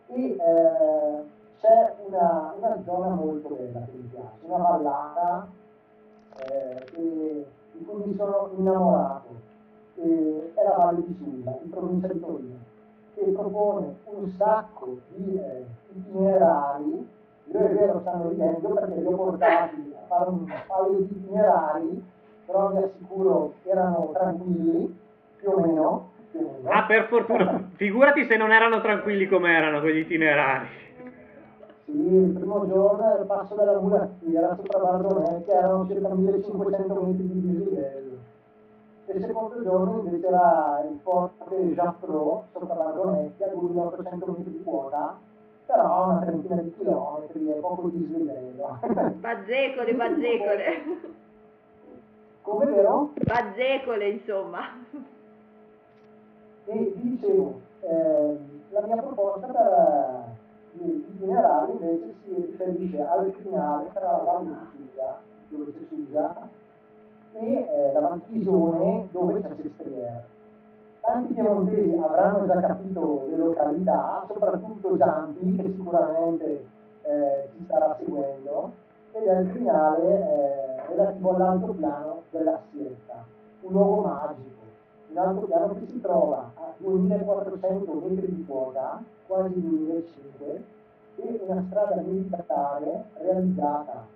E eh, c'è una, una zona molto bella che mi piace, una vallata eh, che- di cui mi sono innamorato, eh, è la Valle di Susa, in provincia di Torino, che propone un sacco di eh, itinerari, io è vero stanno ridendo perché li ho portati a fare un paio di itinerari, però vi assicuro che erano tranquilli. Più o meno. Ah, per fortuna, figurati se non erano tranquilli come erano quegli itinerari. Il primo giorno era il passo della mulattiera sopra Bardonecchia, erano circa 1500 metri di dislivello. E il secondo giorno invece era il forte Jaffro sopra Bardonecchia, 2800 metri di quota, però una trentina di chilometri e poco dislivello. Bazzecole, bazzecole. Come vero? Bazzecole, insomma. E dicevo, ehm, la mia proposta per gli itinerari invece si riferisce al finale tra la Susa, dove c'è Susa, e eh, la Valchisone, dove c'è Sestriere. Tanti piemontesi avranno già capito le località, soprattutto Giampi, che sicuramente eh, ci starà seguendo, ed è il finale eh, relativo all'altopiano della Sietta, un luogo magico un altopiano che si trova a 2400 metri di quota, quasi 1500, e una strada militare realizzata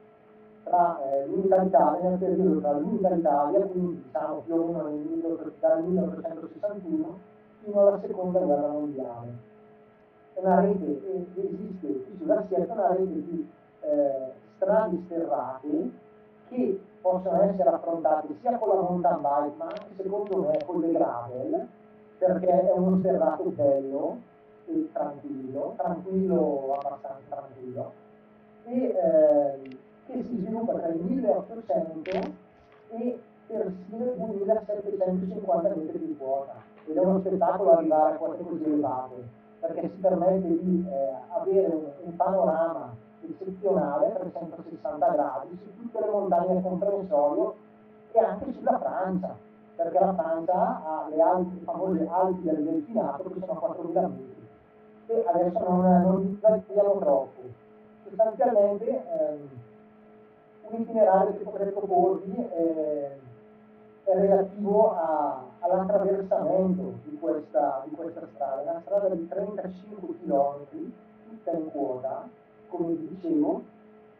tra eh, l'unità d'Italia, nel periodo tra l'unità d'Italia, quindi diciamo più o meno dal 1861 fino alla seconda guerra mondiale. È una rete, esiste qui sulla Sierra una rete di eh, strade sterrate che possono essere affrontate sia con la mountain bike ma anche secondo me con le gravel perché è uno sterrato bello e tranquillo, tranquillo, abbastanza tranquillo. E eh, che si sviluppa tra il 1800 e persino il 2750 metri di quota. Ed è uno spettacolo arrivare a quote così elevate perché si permette di eh, avere un, un panorama eccezionale a 360 gradi su tutte le montagne comprensorio e anche sulla Francia, perché la Francia ha le alti, famose Alpi del Delfinato che sono 4.000 metri e adesso non, non disaggiamo troppo. Sostanzialmente ehm, un itinerario che potrei proporvi è, è relativo all'attraversamento di questa, di questa strada, una strada di 35 km, tutta in quota, come vi dicevo,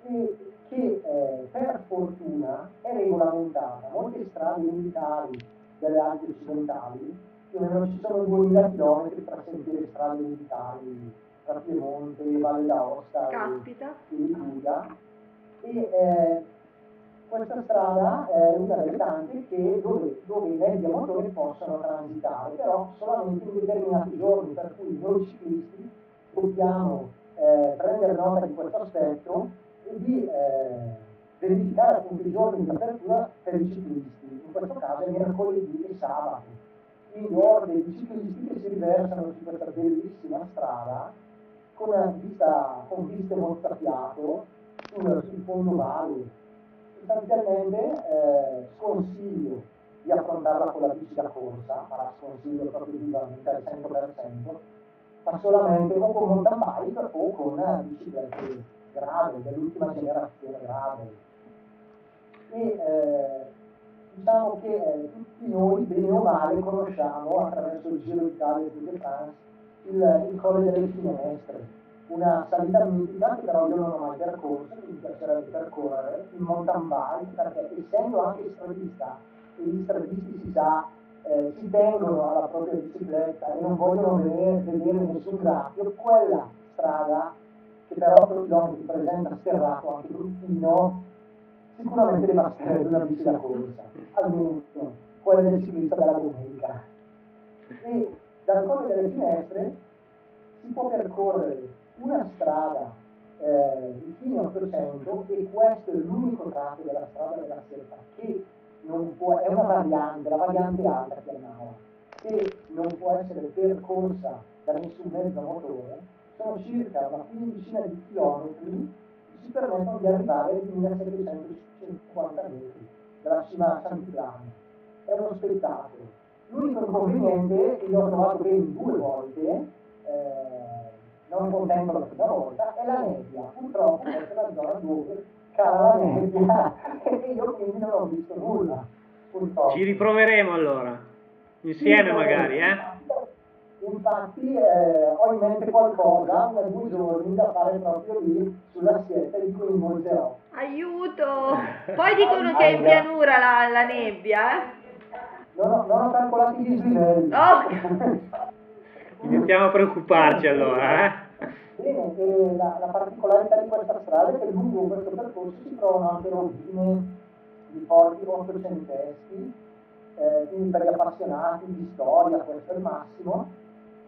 e che eh, per fortuna è regolamentata. Molte strade militari delle Alpi occidentali, più o meno ci sono 2000 km per sentire strade militari tra Piemonte, Valle d'Aosta Caspita. e Liguria. E eh, questa strada è una delle tante che, dove, dove i mezzi a motore possono transitare, però solamente in determinati giorni, per cui noi ciclisti dobbiamo eh, prendere nota di questo aspetto e di eh, verificare appunto i giorni di apertura per i ciclisti, in questo caso è mercoledì e sabato. Quindi ho dei ciclisti che si riversano su questa bellissima strada con, vista, con viste mozzafiato sul, sul fondo valle. Sostanzialmente eh, sconsiglio di affrontarla con la bici da corsa, ma la sconsiglio proprio vivamente al 100%, ma solamente o con mountain bike o con biciclette gravel, dell'ultima generazione gravel. E eh, diciamo che eh, tutti noi, bene o male, conosciamo attraverso il Giro d'Italia e Tour de France il, il Colle delle Finestre, una salita mitica che però io non ho mai percorso, che mi piacerebbe percorrere, in mountain bike, perché essendo anche stradista, e gli stradisti si sa eh, si tengono alla propria bicicletta e non vogliono vedere, vedere nessun graffio, quella strada che per 8 km presenta sterrato anche bruttino, sicuramente essere una bici da corsa, almeno quella del ciclista della domenica. E dal Colle delle Finestre si può percorrere una strada eh, di fine 800 e questo è l'unico tratto della strada della Sierra che può, è una variante, la variante alta chiamiamola, che non può essere percorsa da nessun mezzo motore, sono circa una quindicina di chilometri che ci permettono di arrivare ai 1750 metri dalla cima Sant'Ilano. È uno spettacolo. L'unico inconveniente che io ho trovato ben due volte, eh, non contento la prima volta, è la nebbia. Purtroppo questa è la zona dove nebbia e io quindi non ho visto nulla. Purtroppo. Ci riproveremo allora, insieme Sì, magari, eh? Infatti eh, ho in mente qualcosa nei due giorni da fare proprio lì sulla siete di cui coinvolgerò. Aiuto! Poi dicono che è in pianura la, la nebbia, eh? Non ho, non ho calcolato i dislivelli. Oh! Iniziamo a preoccuparci allora, eh? Bene, e la, la particolarità di questa strada è che lungo questo percorso si trovano anche rovine di porti ottocenteschi, eh, quindi per gli appassionati di storia questo è il massimo,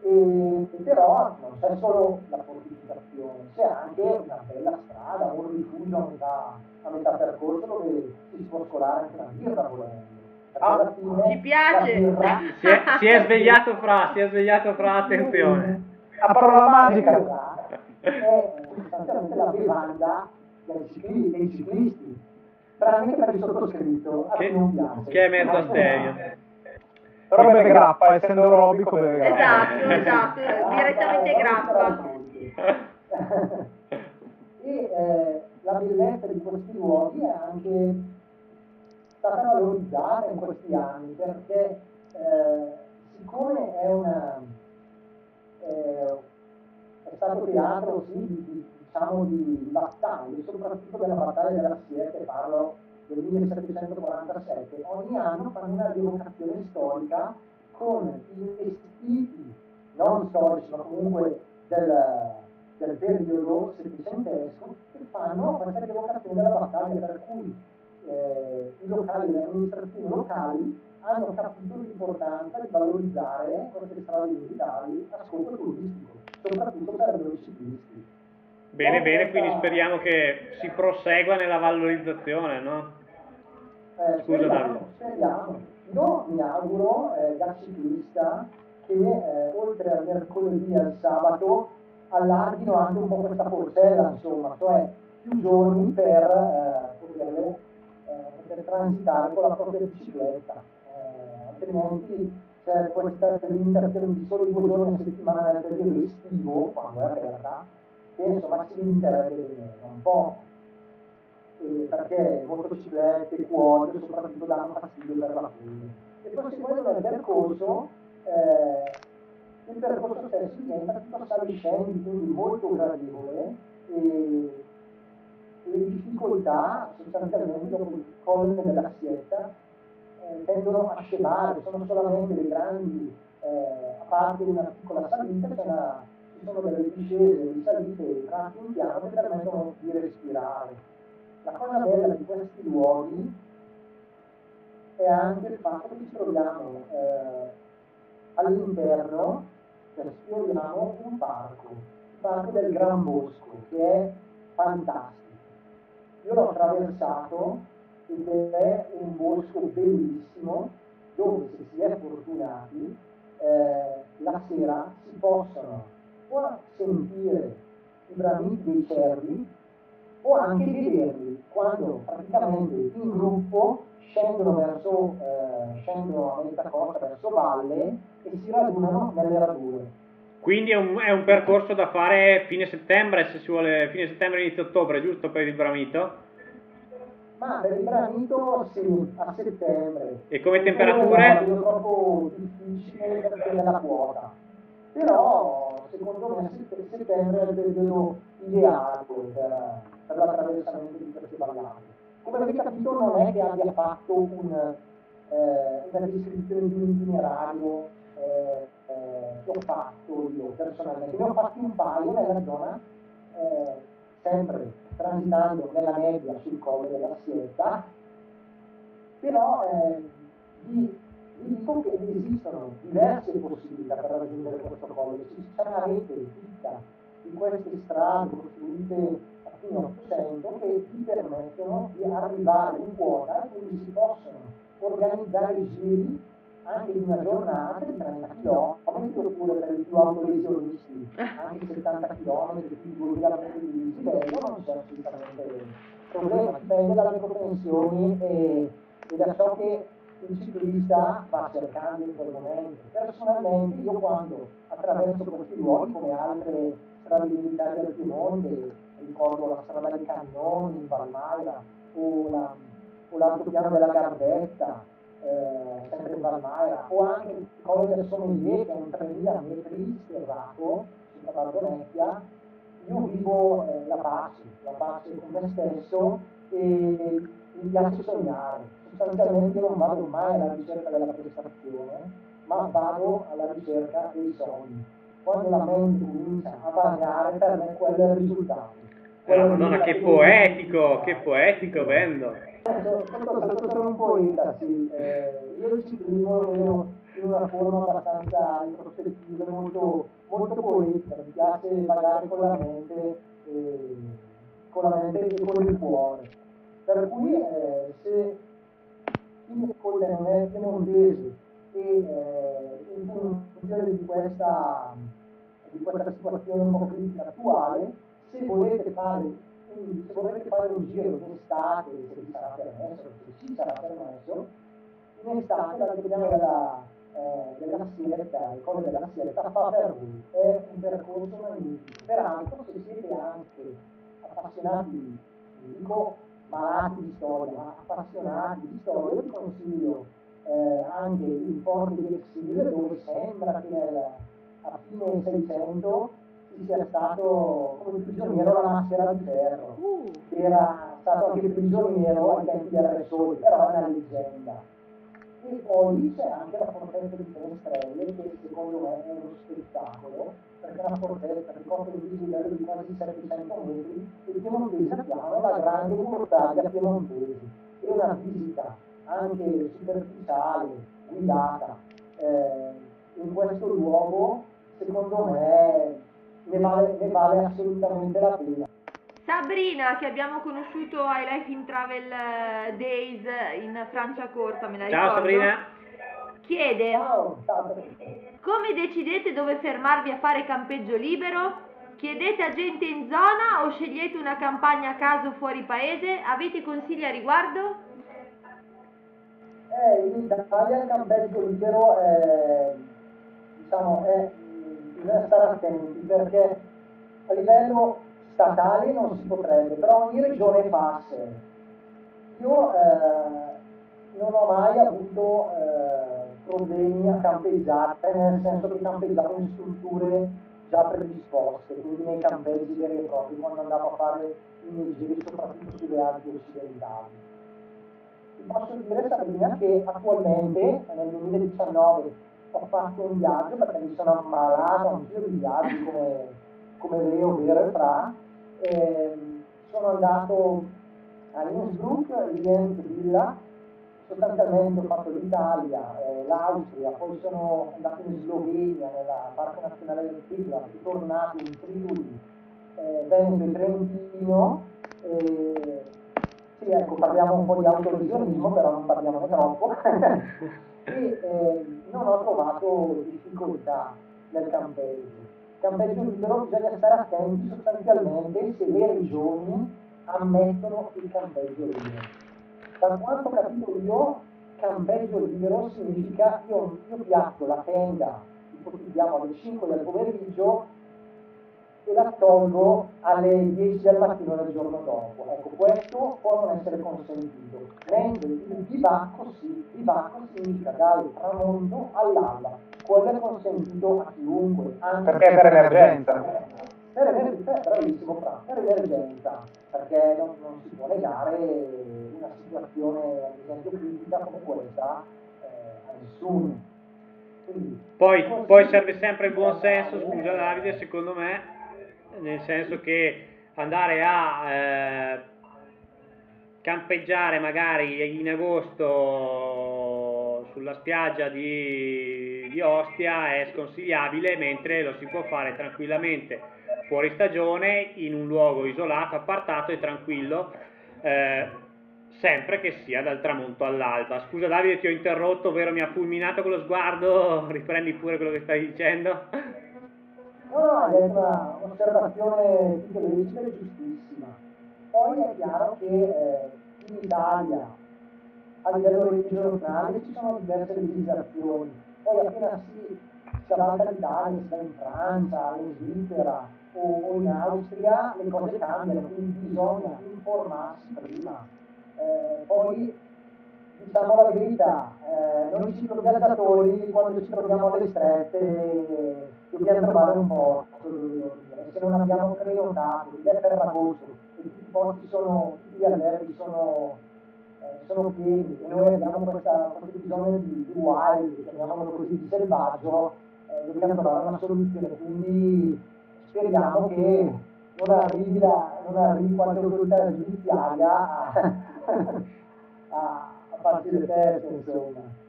e, e però non c'è solo la fortificazione, c'è anche una bella strada, un rifugio a metà, a metà percorso dove si può scolare anche una birra volendo. Ah, fine ci piace. Si è, si è svegliato fra, si è svegliato fra, attenzione. La parola magica. È sostanzialmente la bevanda dei ciclisti, dei ciclisti che per il sottoscritto a Che, cui non piace. che è mezzo astenio. Però beve grappa, essendo aerobico beve grappa. Esatto, esatto, direttamente grappa. e eh, la bellezza di questi luoghi è anche stata valorizzata in questi anni perché eh, siccome è una eh, è stato teatro sì, di, di diciamo, di battaglie, soprattutto della battaglia della Siete, parlo del 1747, ogni anno fanno una rievocazione storica con i vestiti non storici, ma comunque del, del periodo settecentesco, che fanno questa rievocazione della battaglia, per cui eh, i locali, le amministrazioni locali hanno capito l'importanza di valorizzare queste strade militari a scopo turistico, soprattutto per i ciclisti. Bene, bene, quindi speriamo che si prosegua nella valorizzazione, no? Eh, Scusa speriamo, speriamo. Io mi auguro eh, da ciclista che eh, oltre al mercoledì e al sabato allarghino anche un po' questa portella, insomma, cioè più giorni per eh, poter, eh, poter transitare con la propria bicicletta eh, altrimenti c'è questa limitazione di solo due giorni a settimana nel periodo estivo, quando è aperta, che insomma si limiterebbe un po', eh, perché motociclette, quote, soprattutto danno fastidio per la fine. E poi si vuole nel percorso, eh, il percorso stesso diventa tutto saliscendi, quindi molto gradevole, e le difficoltà sostanzialmente dopo il colle della siesta eh, tendono a scemare, sono solamente dei grandi, eh, a parte una piccola salita, una, ci sono delle discese, delle salite, tratti in piano che permettono di respirare. La cosa bella di questi luoghi è anche il fatto che ci troviamo eh, all'interno, cioè sfioriamo un parco, il parco del Gran Bosco, che è fantastico. Io l'ho attraversato ed è un bosco bellissimo dove se si è fortunati eh, la sera si possono o sentire i bramini dei cervi o anche vederli quando praticamente in gruppo scendono verso eh, scendono a metà costa verso valle e si radunano nelle radure. Quindi è un, è un, percorso da fare fine settembre, se si vuole, fine settembre, inizio ottobre, giusto per il bramito? Ma per il granito sì, a settembre. E come temperature? È troppo difficile perché è la quota. Però secondo me settembre è il periodo ideale per, per l'attraversamento di queste vallate. Come avete capito non è che abbia fatto un, eh, una descrizione di un itinerario eh, eh, che ho fatto io personalmente. Ne ho fatti un paio nella zona eh, sempre transitando nella media sul colle della Sieta, però eh, vi, vi, dico che esistono diverse possibilità per raggiungere questo colle, c'è una rete fitta di queste strade costruite a fine 800 che vi permettono di arrivare in quota, quindi si possono organizzare i giri anche in una giornata di 30 km oppure per i più autolesionisti anche 70 km più 2000 metri di dislivello non c'è assolutamente problema, dipende dalle propensioni e, e da ciò che il ciclista va cercando in quel momento. Personalmente io quando attraverso questi luoghi come altre strade militari del Piemonte, ricordo la strada dei Cannoni in Valmaira o, la, o l'altopiano della Gardetta, eh, sempre in Valmaia, o anche il Colle del Sommelier, che è un 3000 metri sterrato sulla Valdonecchia, io vivo eh, la pace, la pace con me stesso e mi piace sognare. Sostanzialmente non vado mai alla ricerca della prestazione, ma vado alla ricerca dei sogni. Quando la mente comincia a vagare, per me quello è il risultato. Eh, Madonna, che poetico, che poetico, Vendo sono un poeta, sì. Eh, io il lo vedo in una forma abbastanza introspettiva, molto, molto poetica, mi piace pagare con la mente, eh, con la mente e con il cuore. Per cui eh, se mi ascolta non è piemontese e eh, in funzione di questa, di questa situazione un po' critica attuale, se volete fare se volete fare un giro in estate, se vi sarà permesso, se ci sarà permesso, in estate la dobbiamo della, eh, della Sietta, il colle della Sietta fa per voi, è un percorso magnifico. Peraltro se siete anche appassionati, dico malati di storia, ma appassionati di storia, vi consiglio eh, anche il porto di Exil dove sembra che nel, a fine 600 ci sia stato come prigioniero la maschera di ferro, Uh, era stato anche prigioniero ai tempi del Re Sole, però è una leggenda. E poi c'è anche la fortezza di Tre Stelle, che secondo me è uno spettacolo, perché è una fortezza che copre un dislivello di quasi 700 metri, e i piemontesi abbiamo la grande portaglia piemontese, e una visita anche superficiale, guidata, eh, in questo luogo, secondo me ne vale, ne vale assolutamente la pena. Sabrina, che abbiamo conosciuto ai Life in Travel eh, Days in Francia Corta, me la Ciao ricordo. Sabrina. Chiede, Ciao, ciao. come decidete dove fermarvi a fare campeggio libero? Chiedete a gente in zona o scegliete una campagna a caso fuori paese? Avete consigli a riguardo? Eh, in Italia il campeggio libero è, diciamo, è, bisogna stare attenti perché a livello statale non si potrebbe, però ogni regione sé. Io eh, non ho mai avuto eh, problemi a campeggiare, nel senso che campeggiavo in strutture già predisposte, quindi nei campeggi veri e propri, quando andavo a fare i miei giri, soprattutto sulle Alpi occidentali. Posso dire Sabrina che attualmente nel 2019 ho fatto un viaggio perché mi sono ammalato a un giro di viaggi come, come Leo Vero e Fra Ehm, sono andato a Innsbruck, Rienz, Villa sostanzialmente ho fatto l'Italia, eh, l'Austria, poi sono andato in Slovenia, nella Parco Nazionale del Friuli, sono tornato in Friuli, eh, Veneto e Trentino, eh, sì, ecco, parliamo un po' di autolesionismo, però non parliamo troppo. e eh, non ho trovato difficoltà nel campeggio. Campeggio libero bisogna stare attenti sostanzialmente se le regioni ammettono il campeggio libero. Da quanto ho capito io, campeggio libero significa io, io piazzo la tenda, ipotizziamo alle 5 del pomeriggio, e la tolgo alle 10 del mattino del giorno dopo. Ecco, questo può non essere consentito. Mentre il bivacco sì, il bivacco significa dal tramonto all'alba. Quello è consentito a chiunque. Anche Perché per emergenza. Per emergenza, bravissimo Fra, per emergenza, perché non, non si può negare una situazione, ad esempio, critica come questa eh, a nessuno. Quindi, Poi, poi serve sempre il buon senso, scusa Davide, secondo me, nel senso che andare a eh, campeggiare magari in agosto sulla spiaggia di, di Ostia è sconsigliabile, mentre lo si può fare tranquillamente fuori stagione in un luogo isolato, appartato e tranquillo. eh, sempre che sia dal tramonto all'alba. Scusa Davide, ti ho interrotto, ovvero mi ha fulminato con lo sguardo, riprendi pure quello che stai dicendo. No, è una osservazione psicologica e giustissima. Poi è chiaro che eh, in Italia, a livello regionale, ci sono diverse legislazioni. Poi appena si, si avanza l'Italia, si va in Francia, in Svizzera o, o in Austria, le cose cambiano, quindi bisogna informarsi prima. Eh, poi diciamo la verità, eh, noi cicloviaggiatori quando ci troviamo alle strette dobbiamo trovare un posto dormire. Se non abbiamo prenotato, è Ferragosto, e tutti i posti sono, tutti gli alberghi sono, eh, sono pieni e noi abbiamo questa, questo bisogno di, di wild, chiamiamolo così, di selvaggio, eh, dobbiamo trovare una soluzione. Quindi speriamo che non arrivi, la, non arrivi qualche autorità giudiziaria a, a, a farci le teste, insomma.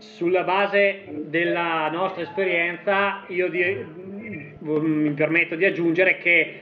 Sulla base della nostra esperienza, io di- mi permetto di aggiungere che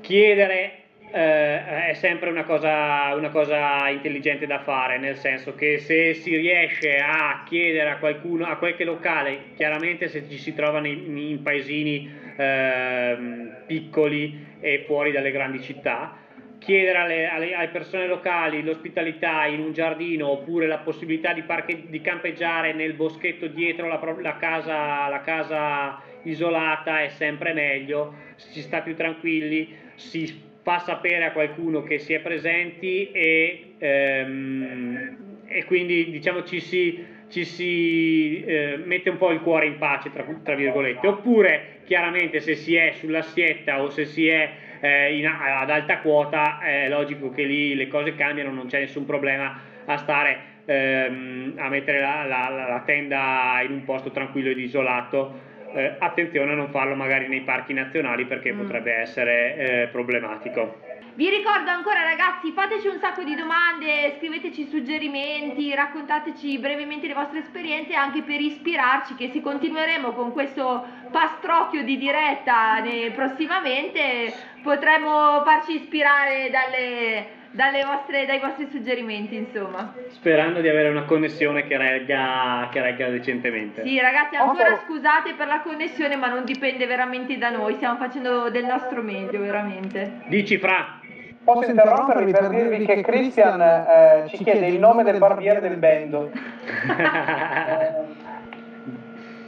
chiedere eh, è sempre una cosa, una cosa intelligente da fare, nel senso che se si riesce a chiedere a qualcuno, a qualche locale, chiaramente se ci si trova nei- in paesini ehm, piccoli e fuori dalle grandi città, chiedere alle, alle- alle persone locali l'ospitalità in un giardino oppure la possibilità di, parche- di campeggiare nel boschetto dietro la, la casa, la casa isolata è sempre meglio, si sta più tranquilli, si fa sapere a qualcuno che si è presenti e, ehm, e quindi diciamo ci si, ci si eh, mette un po' il cuore in pace, tra, tra, virgolette, oppure chiaramente se si è sulla sietta o se si è eh, in, ad alta quota è logico che lì le cose cambiano, non c'è nessun problema a stare ehm, a mettere la, la, la, tenda in un posto tranquillo ed isolato. Eh, attenzione a non farlo magari nei parchi nazionali perché mm. potrebbe essere eh, problematico. Vi ricordo ancora ragazzi, fateci un sacco di domande, scriveteci suggerimenti, raccontateci brevemente le vostre esperienze anche per ispirarci che se continueremo con questo pastrocchio di diretta prossimamente potremo farci ispirare dalle, vostre, dai vostri suggerimenti, insomma. Sperando di avere una connessione che regga, che regga decentemente. Sì, ragazzi, ancora oh, scusate per la connessione, ma non dipende veramente da noi, stiamo facendo del nostro meglio, veramente. Dici, Fra. Posso interrompervi per dirvi che Christian eh, ci chiede il nome del barbiere del bendo.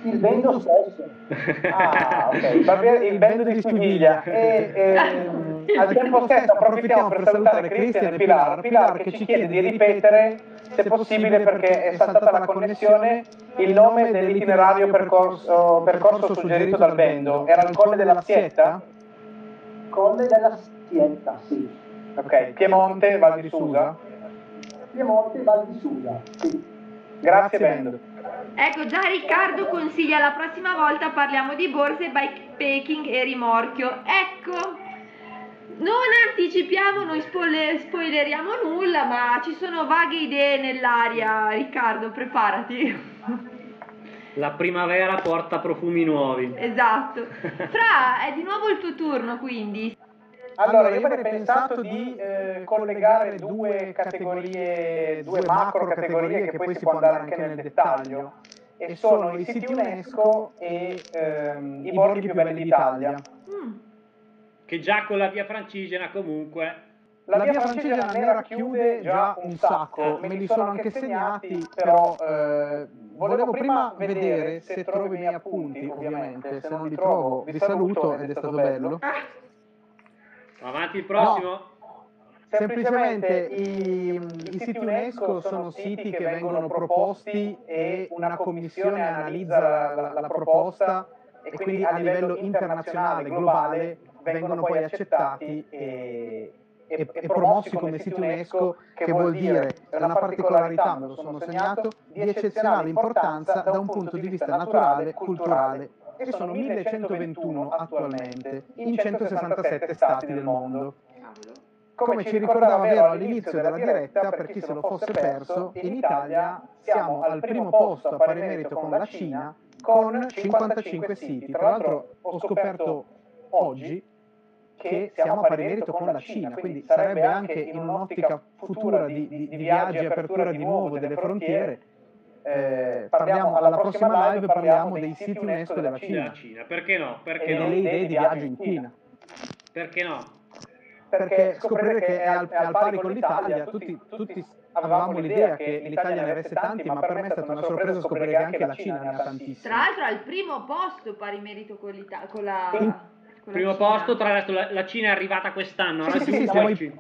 il bendo stesso. Ah, ok, il, barbiere, il bendo di Siviglia. E, e, al tempo stesso approfittiamo per salutare Christian e Pilar. Pilar che ci chiede di ripetere, se possibile perché è saltata la connessione, il nome dell'itinerario percorso, percorso suggerito dal bendo. Era il Colle della Sietta? Colle della Sietta, sì. Ok, Piemonte, Val di Susa? Piemonte, Val di Susa, sì. Grazie Bendo. Ecco, già Riccardo consiglia la prossima volta parliamo di borse, bikepacking e rimorchio. Ecco, non anticipiamo, non spoiler, spoileriamo nulla, ma ci sono vaghe idee nell'aria. Riccardo, preparati. La primavera porta profumi nuovi. Esatto. Fra, è di nuovo il tuo turno, quindi. Allora, io avrei pensato di eh, collegare due categorie, due macro categorie che poi si può andare anche nel dettaglio, e sono i siti UNESCO e ehm, i borghi più belli d'Italia. Mm. Che già con la via francigena comunque... La, la via francigena ne racchiude già un sacco, me li sono anche segnati, però eh, volevo prima vedere se trovo i miei appunti, ovviamente, se non li trovo vi saluto ed è stato bello. Ah. Avanti il prossimo. No. Semplicemente i, i, siti UNESCO sono siti che vengono proposti e una commissione analizza la, la, la proposta e quindi a livello internazionale, globale, vengono poi accettati e, e, e, promossi come siti UNESCO, che vuol dire, è una particolarità, me lo sono segnato, di eccezionale importanza da un punto di vista naturale, culturale e sono 1121 attualmente in 167 stati del mondo. Come ci ricordava Vero all'inizio della diretta, per chi se lo fosse perso, in Italia siamo al primo posto a pari merito con la Cina con 55 siti. Tra l'altro ho scoperto oggi che siamo a pari merito con la Cina, quindi sarebbe anche in un'ottica futura di, di, di viaggi e apertura di nuovo delle frontiere eh, parliamo, alla prossima live parliamo dei siti UNESCO della Cina. Cina. Perché no? Perché e no? delle idee di viaggio in Cina. Perché no? Perché scoprire che è al, è al pari con l'Italia, tutti, tutti avevamo l'idea che l'Italia ne avesse tanti, ma per me è stata una sorpresa scoprire che anche la Cina ne ha tantissimi. Tra l'altro al primo posto pari merito con, con la... In primo posto, tra l'altro la, la, Cina è arrivata quest'anno sì, sì, sì,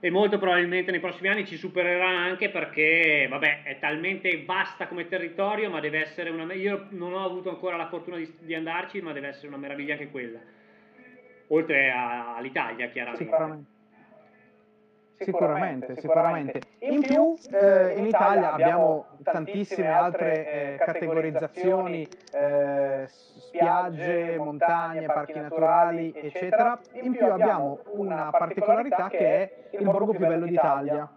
e molto probabilmente nei prossimi anni ci supererà anche perché vabbè è talmente vasta come territorio ma deve essere una io non ho avuto ancora la fortuna di, di andarci ma deve essere una meraviglia anche quella. Oltre a, all'Italia chiaramente. Sicuramente. Sicuramente, sicuramente. In più eh, in Italia abbiamo tantissime altre eh, categorizzazioni, eh, spiagge, montagne, parchi naturali, eccetera. In più abbiamo una particolarità che è il borgo più bello d'Italia.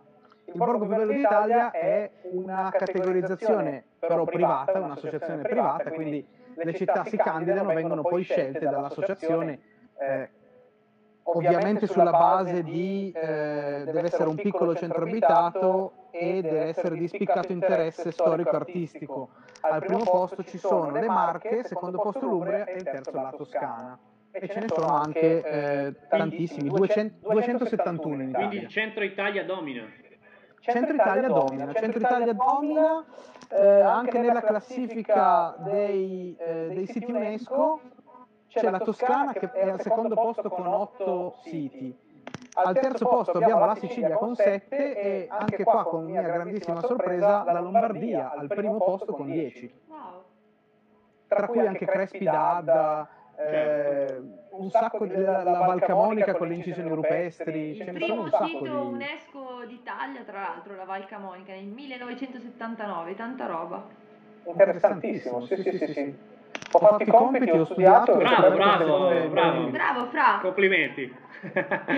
Il borgo più bello d'Italia è una categorizzazione però privata, un'associazione privata, quindi le città si candidano, vengono poi scelte dall'associazione eh, ovviamente sulla base di eh, deve essere un piccolo centro abitato e deve essere di spiccato interesse storico-artistico. Al primo posto ci sono le Marche, secondo posto l'Umbria e il terzo la Toscana. E ce ne sono anche eh, tantissimi, 200, 271 in Italia. Quindi il centro Italia domina. Centro Italia domina, centro Italia domina eh, anche nella classifica dei, eh, dei siti UNESCO c'è la Toscana che è al secondo posto con 8 siti. Al terzo posto abbiamo la Sicilia con 7 e anche qua con mia grandissima sorpresa la Lombardia al primo posto con 10. Wow. Tra cui anche Crespi d'Adda, eh, un sacco di la, la Val Camonica con le incisioni rupestri, Il ce ne sono primo un sacco sito di... UNESCO d'Italia, tra l'altro, la Val Camonica, nel 1979, tanta roba. Interessantissimo, sì, sì, sì, sì. Ho fatto i compiti, ho studiato. Bravo, bravo, bravo. Bravo, Fra! Complimenti.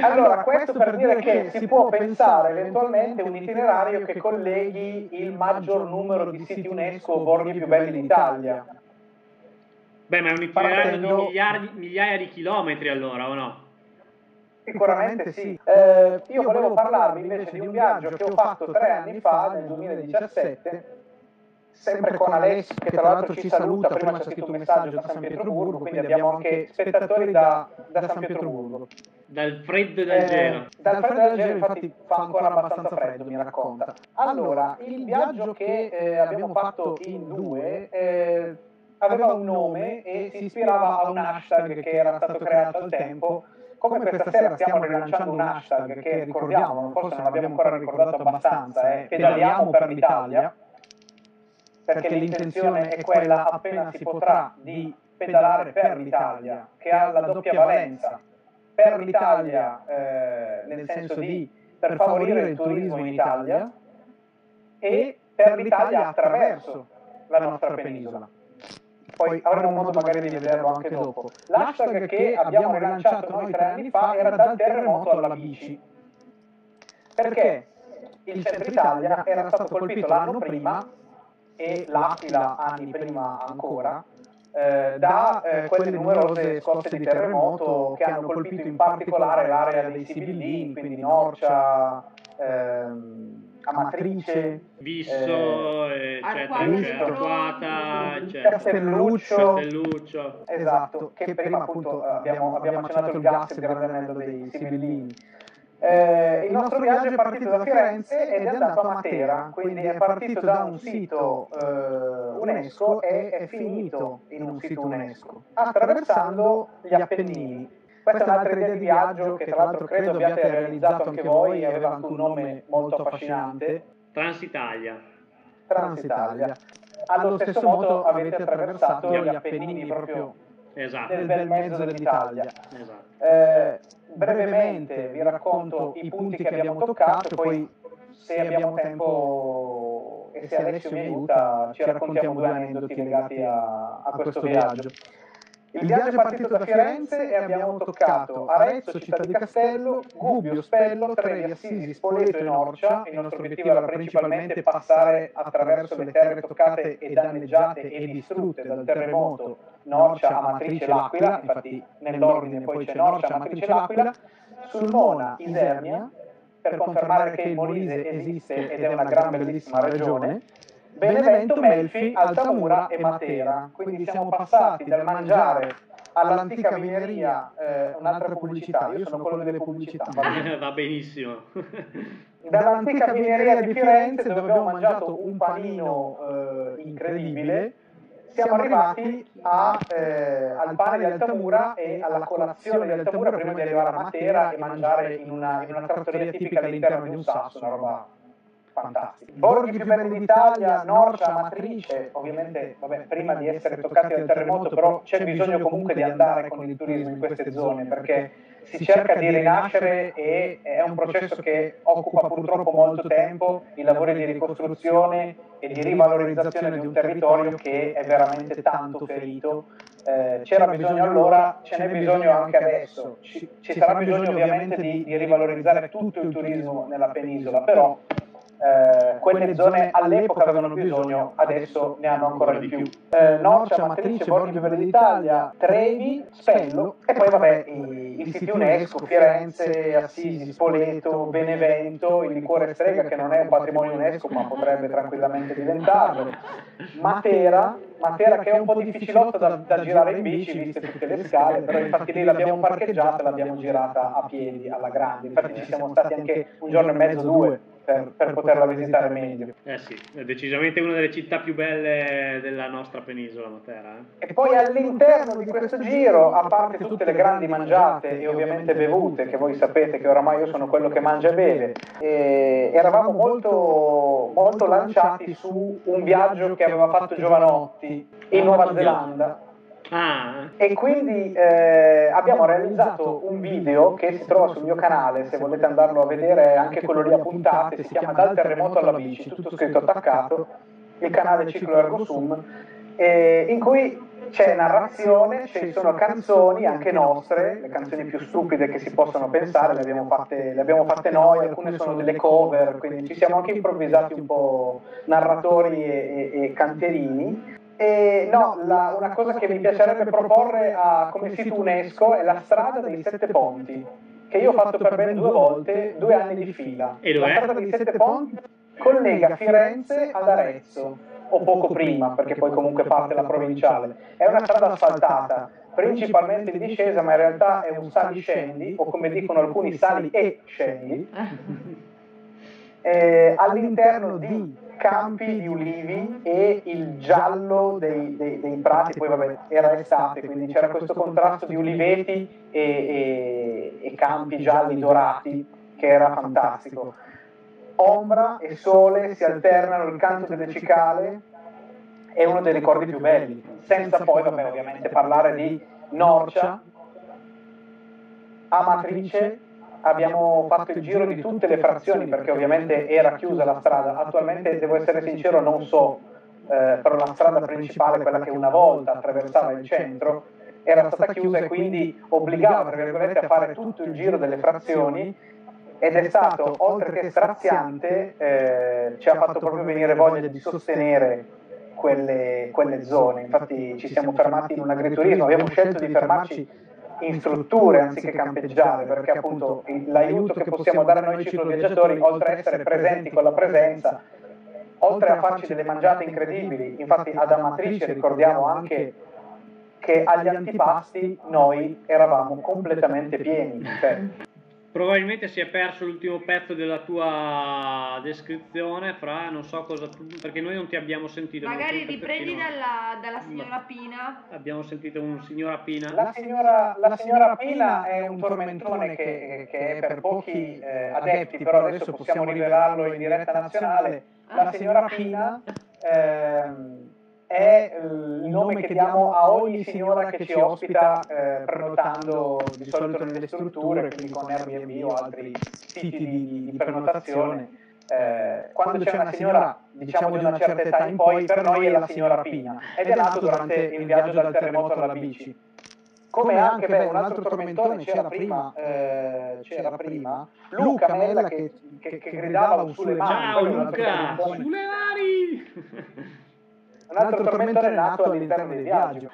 Allora, questo per dire che si può pensare eventualmente un itinerario che colleghi il maggior numero di siti UNESCO o borghi più belli d'Italia. Beh, ma è un itinerario di miliardi- migliaia di chilometri allora, o no? Sicuramente sì. Eh, io volevo parlarvi invece di un viaggio che ho fatto tre anni fa, nel 2017, sempre con Alessio, che tra l'altro ci saluta, prima ci ha scritto un messaggio da San Pietroburgo, quindi abbiamo anche spettatori da, da San Pietroburgo. Dal freddo e dal Eh, gelo. dal freddo del gelo infatti fa ancora abbastanza freddo, mi racconta. Allora, il viaggio che eh, abbiamo fatto in due eh, aveva un nome e si ispirava a un hashtag che era stato creato al tempo. Come questa sera stiamo rilanciando un hashtag che ricordiamo, forse non l'abbiamo ancora ricordato abbastanza, è pedaliamo per l'Italia, perché l'intenzione è quella appena si potrà di pedalare per l'Italia, che ha la doppia valenza. per l'Italia eh, nel senso di per favorire il turismo in Italia e per l'Italia attraverso la nostra penisola. Poi avremo modo magari di vederlo anche dopo. L'hashtag che abbiamo rilanciato noi tre anni fa era dal terremoto alla bici. Perché? Il centro Italia era stato colpito l'anno prima e l'Aquila anni prima ancora eh, da eh, quelle numerose scosse di terremoto che hanno colpito in particolare l'area dei Sibillini, quindi Norcia, ehm, Amatrice, Visso, eh, eccetera, Arquata Arquata, eccetera. Castelluccio, Castelluccio. Esatto, che prima appunto abbiamo, abbiamo accennato il gas e il grande anello dei Sibillini. Eh, il nostro viaggio è partito da Firenze ed è andato a Matera, quindi è partito da un sito eh, UNESCO e è finito in un sito UNESCO, attraversando gli Appennini. Questa è un'altra idea di viaggio che tra l'altro credo abbiate realizzato anche voi, aveva anche un nome molto affascinante, Transitalia. Transitalia. Allo stesso modo avete attraversato gli Appennini proprio Esatto. nel bel mezzo dell'Italia. esatto. Eh, brevemente vi racconto i punti che abbiamo toccato, poi se abbiamo tempo e se Alessio mi aiuta ci raccontiamo due aneddoti legati a, a questo viaggio. Il viaggio è partito da Firenze e abbiamo toccato Arezzo, Città di Castello, Gubbio, Spello, Trevi, Assisi, Spoleto e Norcia. Il nostro obiettivo era principalmente passare attraverso le terre toccate e danneggiate e distrutte dal terremoto Norcia, Amatrice, L'Aquila, infatti nell'ordine poi c'è Norcia, Amatrice, L'Aquila, Sulmona, Isernia, per confermare che il Molise esiste ed è una gran bellissima regione, Benevento, Melfi, Altamura e Matera. Quindi siamo passati dal mangiare all'antica vineria, eh, un'altra pubblicità, io sono quello delle pubblicità. Va benissimo. dall'antica vineria di Firenze dove abbiamo mangiato un panino eh, incredibile siamo arrivati a, eh, al pane di Altamura e alla colazione di Altamura prima di arrivare a Matera e mangiare in una, in una trattoria tipica all'interno di un sasso, una roba fantastica. Borghi più belli d'Italia, Norcia, Amatrice, ovviamente vabbè, prima di essere toccati dal terremoto, però c'è bisogno comunque di andare con il turismo in queste zone perché si cerca di rinascere e è un processo che occupa purtroppo molto tempo, i lavori di ricostruzione e di rivalorizzazione di un territorio che è veramente tanto ferito. Eh, c'era bisogno allora, ce n'è bisogno anche adesso. Ci, ci sarà bisogno ovviamente di, di rivalorizzare tutto il turismo nella penisola, però eh, quelle zone all'epoca avevano bisogno, adesso ne hanno ancora di più. Eh, Norcia, Matrice, Borghi più belli d'Italia, Trevi, Spello e poi vabbè i, i siti UNESCO, Firenze, Assisi, Spoleto, Benevento, il liquore strega che non è un patrimonio UNESCO ma potrebbe tranquillamente diventarlo, Matera, Matera che è un po' difficilotto da, da girare in bici viste tutte le scale, però infatti lì l'abbiamo parcheggiata e l'abbiamo girata a piedi alla grande, infatti ci siamo stati anche un giorno e mezzo, due per, per poterla visitare meglio. Eh sì, è decisamente una delle città più belle della nostra penisola Matera. Eh? E poi all'interno di questo giro, a parte tutte le grandi mangiate e ovviamente bevute, che voi sapete che oramai io sono quello che mangia e beve, e eravamo molto, molto lanciati su un viaggio che aveva fatto Giovanotti in Nuova Zelanda Ah. E quindi eh, abbiamo realizzato un video che si trova sul mio canale, se volete andarlo a vedere, anche quello lì a puntate, si chiama Dal terremoto alla bici, tutto scritto attaccato, il canale Ciclo Ergo Sum, eh, in cui c'è narrazione, ci sono canzoni anche nostre, le canzoni più stupide che si possono pensare, le abbiamo fatte, le abbiamo fatte noi, alcune sono delle cover, quindi ci siamo anche improvvisati un po' narratori e, e, e canterini. E no, la, una cosa che mi piacerebbe proporre a, come sito UNESCO è la strada dei sette ponti, che io ho fatto per ben due volte, due anni di fila. E la strada dei sette ponti collega Firenze ad Arezzo, o poco prima, perché poi comunque parte la provinciale. È una strada asfaltata, principalmente in discesa, ma in realtà è un sali-scendi, o come dicono alcuni sali e scendi, eh, all'interno di campi di ulivi e il giallo dei, dei, dei prati, poi vabbè era estate, quindi c'era questo contrasto di uliveti e, e, e campi gialli dorati che era fantastico. Ombra e sole si alternano, il canto delle cicale è uno dei ricordi più belli, senza poi vabbè, ovviamente parlare di Norcia, Amatrice abbiamo fatto il giro di tutte le frazioni perché ovviamente era chiusa la strada. Attualmente, devo essere sincero, non so, eh, però la strada principale, quella che una volta attraversava il centro, era stata chiusa e quindi obbligava, a fare tutto il giro delle frazioni ed è stato, oltre che straziante, eh, ci ha fatto proprio venire voglia di sostenere quelle, quelle zone. Infatti ci siamo fermati in un agriturismo, abbiamo scelto di fermarci in strutture anziché campeggiare, perché appunto l'aiuto che possiamo dare noi cicloviaggiatori, oltre a essere presenti con la presenza, oltre a farci delle mangiate incredibili, infatti ad Amatrice ricordiamo anche che agli antipasti noi eravamo completamente pieni. Cioè, Probabilmente si è perso l'ultimo pezzo della tua descrizione, Fra, non so cosa tu, perché noi non ti abbiamo sentito. Magari riprendi dalla, dalla, signora Pina. Abbiamo sentito un signora Pina. La signora, la signora Pina è un tormentone che, che è per pochi eh, adepti, però adesso possiamo rivelarlo in diretta nazionale. La signora Pina... Eh, è il nome che diamo a ogni signora che ci ospita eh, prenotando di solito nelle strutture, quindi con Airbnb o altri siti di, di prenotazione. Eh, quando c'è una signora, diciamo di una certa età in poi, per noi è la signora Pina ed è nato durante il viaggio dal terremoto alla bici. Come anche beh, un altro tormentone c'era prima, eh, c'era prima Luca Mella che, che, che gridava sulle mani. Ciao Luca, sulle mani! Un altro tormentone nato all'interno del viaggio.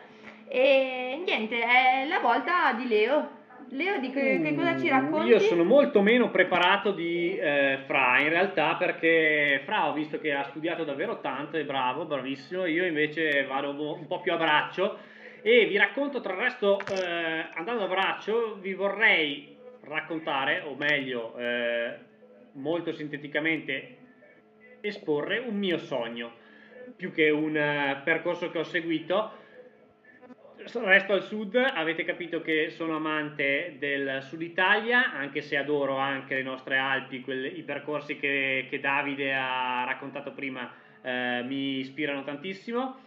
E niente, è la volta di Leo. Leo, di che, che cosa ci racconti? Io sono molto meno preparato di eh, Fra in realtà perché Fra ho visto che ha studiato davvero tanto, è bravo, bravissimo, io invece vado un po' più a braccio e vi racconto tra il resto, eh, andando a braccio, vi vorrei raccontare, o meglio, eh, molto sinteticamente, esporre un mio sogno più che un uh, percorso che ho seguito. Resto al sud, avete capito che sono amante del sud Italia, anche se adoro anche le nostre Alpi, quelli, i percorsi che, che, Davide ha raccontato prima eh, mi ispirano tantissimo.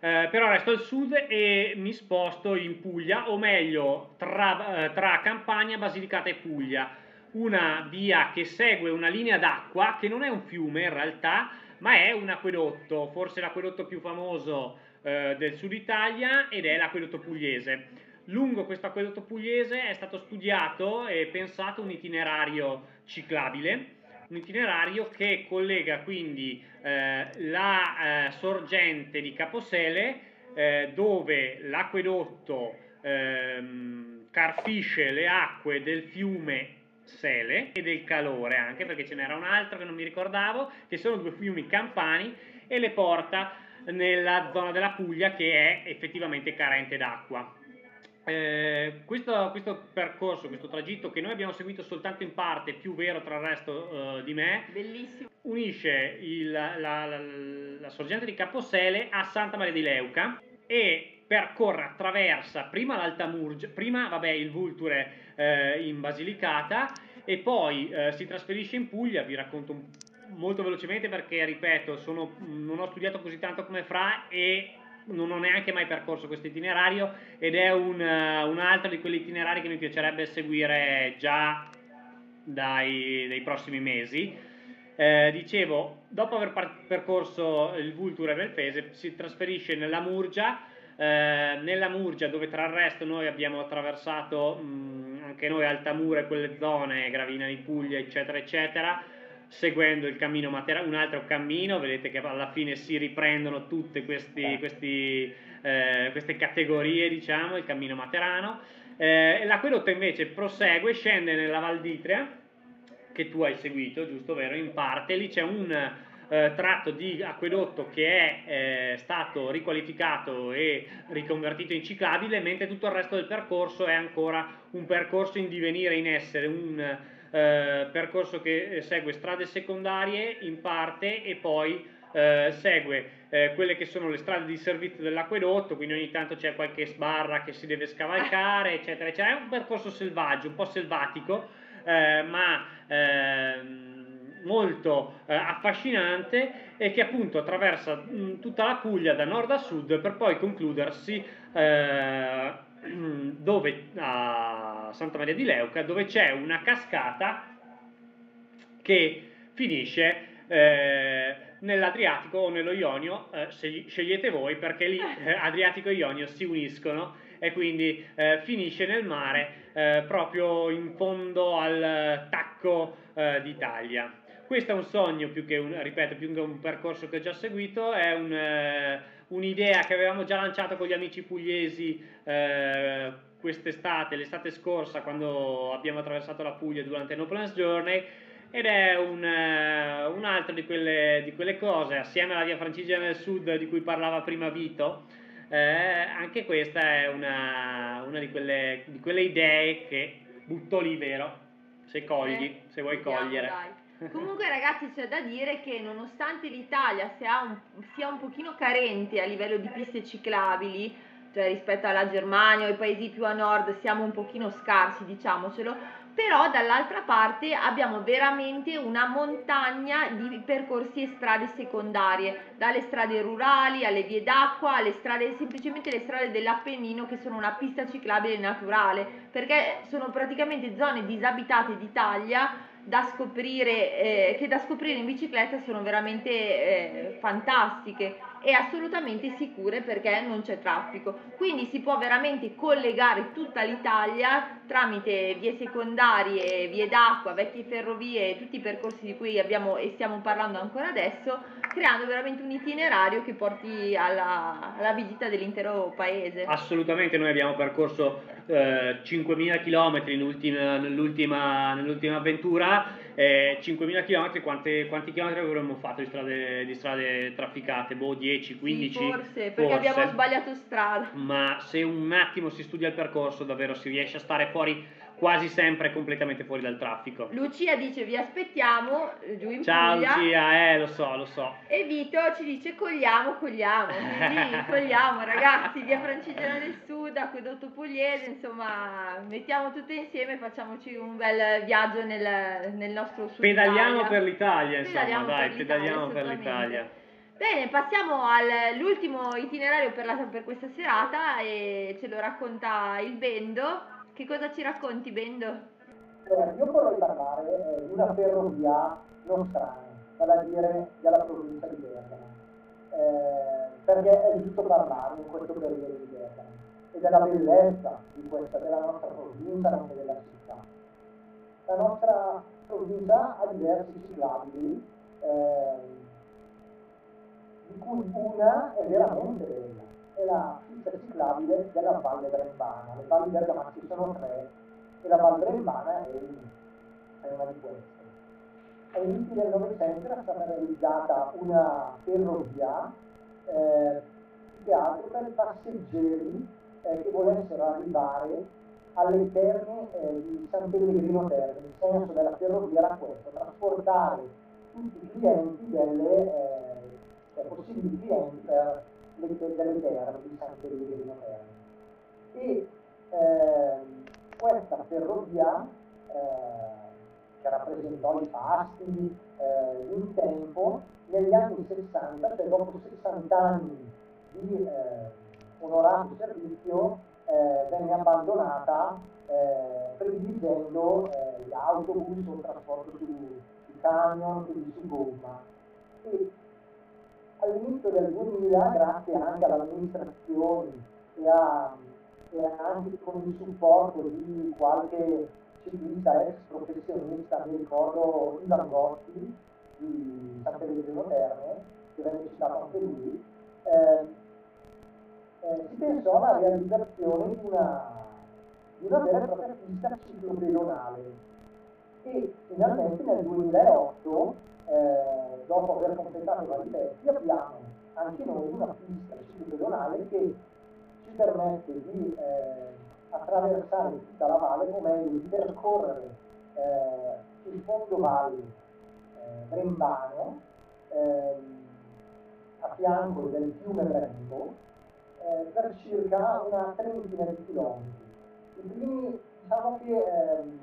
Eh, però resto al sud e mi sposto in Puglia, o meglio tra, eh, tra Campania, Basilicata e Puglia. Una via che segue una linea d'acqua che non è un fiume in realtà, ma è un acquedotto, forse l'acquedotto più famoso eh, del sud Italia ed è l'acquedotto pugliese. Lungo questo acquedotto pugliese è stato studiato e pensato un itinerario ciclabile, un itinerario che collega quindi eh, la eh, sorgente di Caposele eh, dove l'acquedotto ehm, carpisce le acque del fiume Sele e del Calore anche perché ce n'era un altro che non mi ricordavo che sono due fiumi campani e le porta nella zona della Puglia che è effettivamente carente d'acqua eh, questo, questo, percorso, questo tragitto che noi abbiamo seguito soltanto in parte, più vero tra il resto uh, di me, Bellissimo. unisce il, la, la, la, la, sorgente di Caposele a Santa Maria di Leuca e percorre, attraversa prima l'Alta Murgia, prima vabbè, il Vulture eh, in Basilicata e poi eh, si trasferisce in Puglia, vi racconto un, molto velocemente perché, ripeto, sono, non ho studiato così tanto come Fra e non ho neanche mai percorso questo itinerario ed è un, uh, un, altro di quegli itinerari che mi piacerebbe seguire già dai, dai prossimi mesi. Eh, dicevo, dopo aver percorso il Vulture e Belfese, si trasferisce nella Murgia. Eh, nella Murgia, dove tra il resto noi abbiamo attraversato mh, anche noi Altamura e quelle zone, Gravina di Puglia, eccetera, eccetera seguendo il cammino Materano, un altro cammino, vedete che alla fine si riprendono tutte questi, questi, eh, queste categorie, diciamo, il cammino Materano. Eh, l'acquedotto invece prosegue, scende nella Val d'Itria, che tu hai seguito, giusto, vero? In parte, lì c'è un eh, tratto di acquedotto che è eh, stato riqualificato e riconvertito in ciclabile, mentre tutto il resto del percorso è ancora un percorso in divenire, in essere, un eh, percorso che eh, segue strade secondarie in parte e poi eh, segue eh, quelle che sono le strade di servizio dell'acquedotto, quindi ogni tanto c'è qualche sbarra che si deve scavalcare, eccetera, eccetera. È un percorso selvaggio, un po' selvatico, ma ehm, molto eh, affascinante e che appunto attraversa mh, tutta la Puglia da nord a sud per poi concludersi eh, dove, a Santa Maria di Leuca dove c'è una cascata che finisce eh, nell'Adriatico o nello Ionio, eh, scegliete voi perché lì eh, Adriatico e Ionio si uniscono e quindi eh, finisce nel mare eh, proprio in fondo al tacco eh, d'Italia. Questo è un sogno più che un, ripeto, più che un percorso che ho già seguito, è un un'idea che avevamo già lanciato con gli amici pugliesi eh, quest'estate, l'estate scorsa, quando abbiamo attraversato la Puglia durante No Plans Journey. Ed è un, uh, un'altra di quelle, di quelle, cose, assieme alla via Francigena del Sud di cui parlava prima Vito, eh, anche questa è una, una di, quelle, di, quelle, idee che butto lì, vero? Se cogli, eh, se vuoi cogliere. Dai. Comunque ragazzi c'è da dire che nonostante l'Italia sia un, sia un pochino carente a livello di piste ciclabili, cioè rispetto alla Germania o ai paesi più a nord siamo un pochino scarsi diciamocelo, però dall'altra parte abbiamo veramente una montagna di percorsi e strade secondarie, dalle strade rurali alle vie d'acqua, alle strade, semplicemente le strade dell'Appennino che sono una pista ciclabile naturale, perché sono praticamente zone disabitate d'Italia da scoprire, eh, che da scoprire in bicicletta sono veramente eh, fantastiche e assolutamente sicure perché non c'è traffico. Quindi si può veramente collegare tutta l'Italia tramite vie secondarie, vie d'acqua, vecchie ferrovie, tutti i percorsi di cui abbiamo e stiamo parlando ancora adesso, creando veramente un itinerario che porti alla, alla visita dell'intero paese. Assolutamente, noi abbiamo percorso eh, 5.000 km nell'ultima, nell'ultima, nell'ultima avventura eh, 5.000 km, quanti, quanti chilometri avremmo fatto di strade, di strade trafficate? Boh, 10, 15? Sì, forse, perché forse. abbiamo sbagliato strada. Ma se un attimo si studia il percorso, davvero si riesce a stare fuori quasi sempre completamente fuori dal traffico. Lucia dice vi aspettiamo giù in Ciao Puglia. Lucia, eh lo so, lo so. E Vito ci dice cogliamo, cogliamo. Quindi cogliamo ragazzi, via Francigena del Sud, Acquedotto Pugliese, insomma mettiamo tutte insieme e facciamoci un bel viaggio nel, nel nostro sud Pedaliamo per l'Italia, insomma, pedaliamo dai, per pedaliamo per l'Italia. Bene, passiamo all'ultimo itinerario per, la, per questa serata e ce lo racconta il Bendo che cosa ci racconti, Bendo? Eh, io vorrei parlare eh, di una ferrovia nostrana, vale a dire della provincia di Bergamo, eh, perché è giusto parlare in questo periodo di Bergamo e della bellezza di questa, della nostra provincia, nonché della città. La nostra provincia ha diversi ciclabili, eh, di cui una è veramente bella è la pista ciclabile della Valle Brembana. Le valli bergamasche sono tre e la Valle Brembana è, è una di queste. All'inizio del Novecento era stata realizzata una ferrovia eh, che altro per passeggeri eh, che volessero arrivare alle terme eh, di San Pellegrino Terme. Il senso della ferrovia era questo, trasportare tutti i clienti delle, eh, cioè possibili clienti per le, delle terme di Terme. E ehm, questa ferrovia eh, che rappresentò i fasti eh, in tempo, negli anni 60, cioè dopo 60 anni di eh, onorato servizio, eh, venne abbandonata eh, prediligendo eh, gli autobus o il trasporto su, su camion, quindi su gomma. E all'inizio del 2000, grazie anche all'amministrazione e, a, e anche con il supporto di qualche ciclista ex professionista, mi ricordo Ivan Gotti di San Pellegrino Terme, che venne citato anche lui, eh, eh, si pensò alla realizzazione di una, di una vera e propria pista ciclopedonale. E finalmente nel 2008, eh, dopo aver completato vari pezzi, abbiamo anche noi una pista ciclopedonale che ci permette di eh, attraversare tutta la valle, o meglio di percorrere eh, il fondo valle eh, Brembano ehm, a fianco del fiume Brembo eh, per circa una trentina di chilometri. I primi, diciamo che ehm,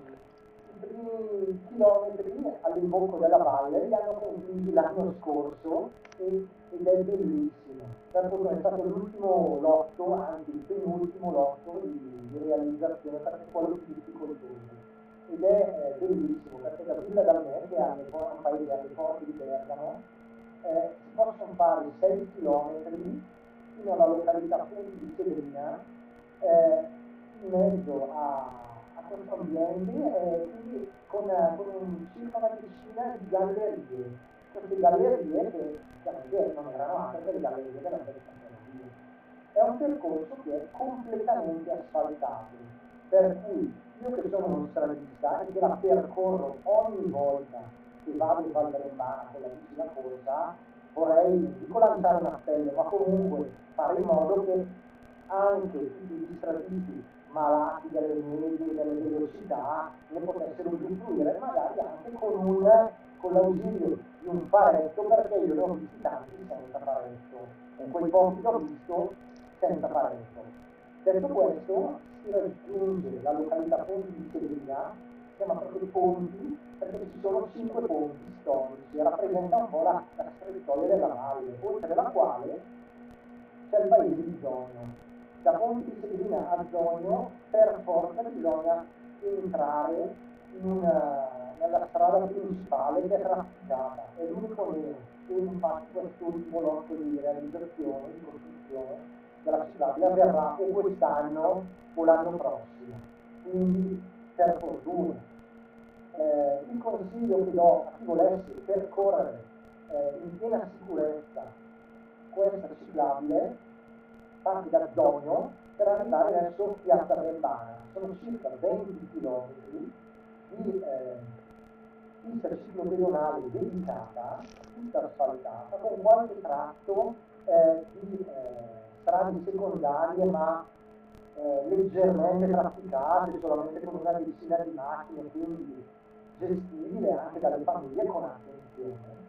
chilometri all'imbocco della valle li hanno conclusi l'anno scorso e, ed è bellissimo. Fortuna è stato l'ultimo lotto, anzi il penultimo lotto di, di realizzazione perché quello più difficoltoso. Ed è eh, bellissimo perché da Villa d'Almè, che è un paese alle porte di Bergamo, eh, si possono fare 6 km fino alla località Punti di Severina, eh, in mezzo a, a questo ambiente, eh, quindi con, con circa una decina di gallerie. Queste gallerie che chiaramente non erano che le gallerie della ferrovia. È un percorso che è completamente asfaltato, per cui io che sono uno stradista e che la percorro ogni volta che vado in Val Brembana con la bici da corsa, vorrei, dico lanciare un appello, ma comunque fare in modo che anche tutti gli stratisti malati delle medie, delle velocità, ne potessero usufruire, magari anche con, un, con l'ausilio di un paretto, perché io ne ho visti tanti senza paretto, e quei pochi che ho visto senza paretto. Detto questo, si raggiunge la località Ponti di Segrina, si chiama proprio Ponti, perché ci sono cinque ponti storici, rappresenta un po' la, la della valle, oltre la quale c'è il paese di Zogno. Da Ponti di Segrina a Zogno per forza bisogna entrare una, nella strada principale che è trafficata, è l'unico e infatti questo ultimo lotto di realizzazione, di costruzione della ciclabile avverrà o quest'anno o l'anno prossimo. Quindi per fortuna. Eh, il consiglio che do a chi volesse percorrere eh, in piena sicurezza questa ciclabile parti da Zogno per arrivare verso Piazza Verbana. Sono circa 20 km di eh, pista ciclopedonale dedicata, tutta asfaltata, con qualche tratto eh, di eh, strade secondarie ma eh, leggermente trafficate, solamente con una decina di macchine, quindi gestibile anche dalle famiglie con attenzione.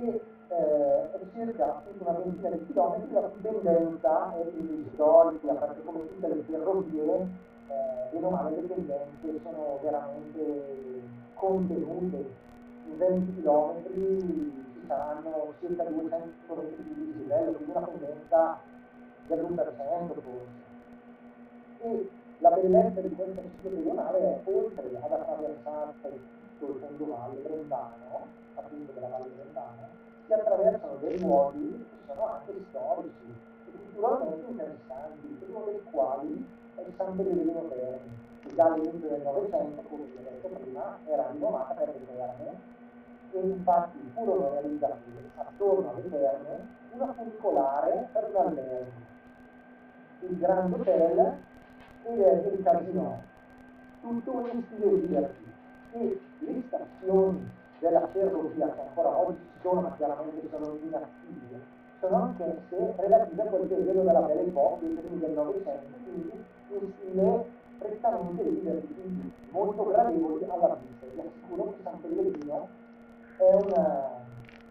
E eh, è circa una ventina di chilometri la pendenza e i storici, perché come tutte le ferrovie, eh, le pendenze sono veramente contenute. In 20 km ci saranno circa 200 km di dislivello, quindi una pendenza dell'1% forse. E la bellezza di questa ciclo pedonale è oltre ad attraversare tutto il fondo valle brentano, appunto della valle brentana, si attraversano dei luoghi che sono anche storici e culturalmente interessanti, uno dei quali è il San Pellegrino Terni, che già all'inizio del Novecento, come vi ho detto prima, era rinomata per le terme e infatti furono realizzati attorno alle terme una funicolare per un albergo. Il Grand Hotel e il casino, tutto in stile Virti e le stazioni della ferrovia che ancora oggi ci sono, ma chiaramente sono inattive, sono anch'esse relative a quel periodo della Belle Époque, dei primi del Novecento, quindi in stile prettamente divertitivo, molto gradevoli alla vista. Vi assicuro che San Pellegrino è un,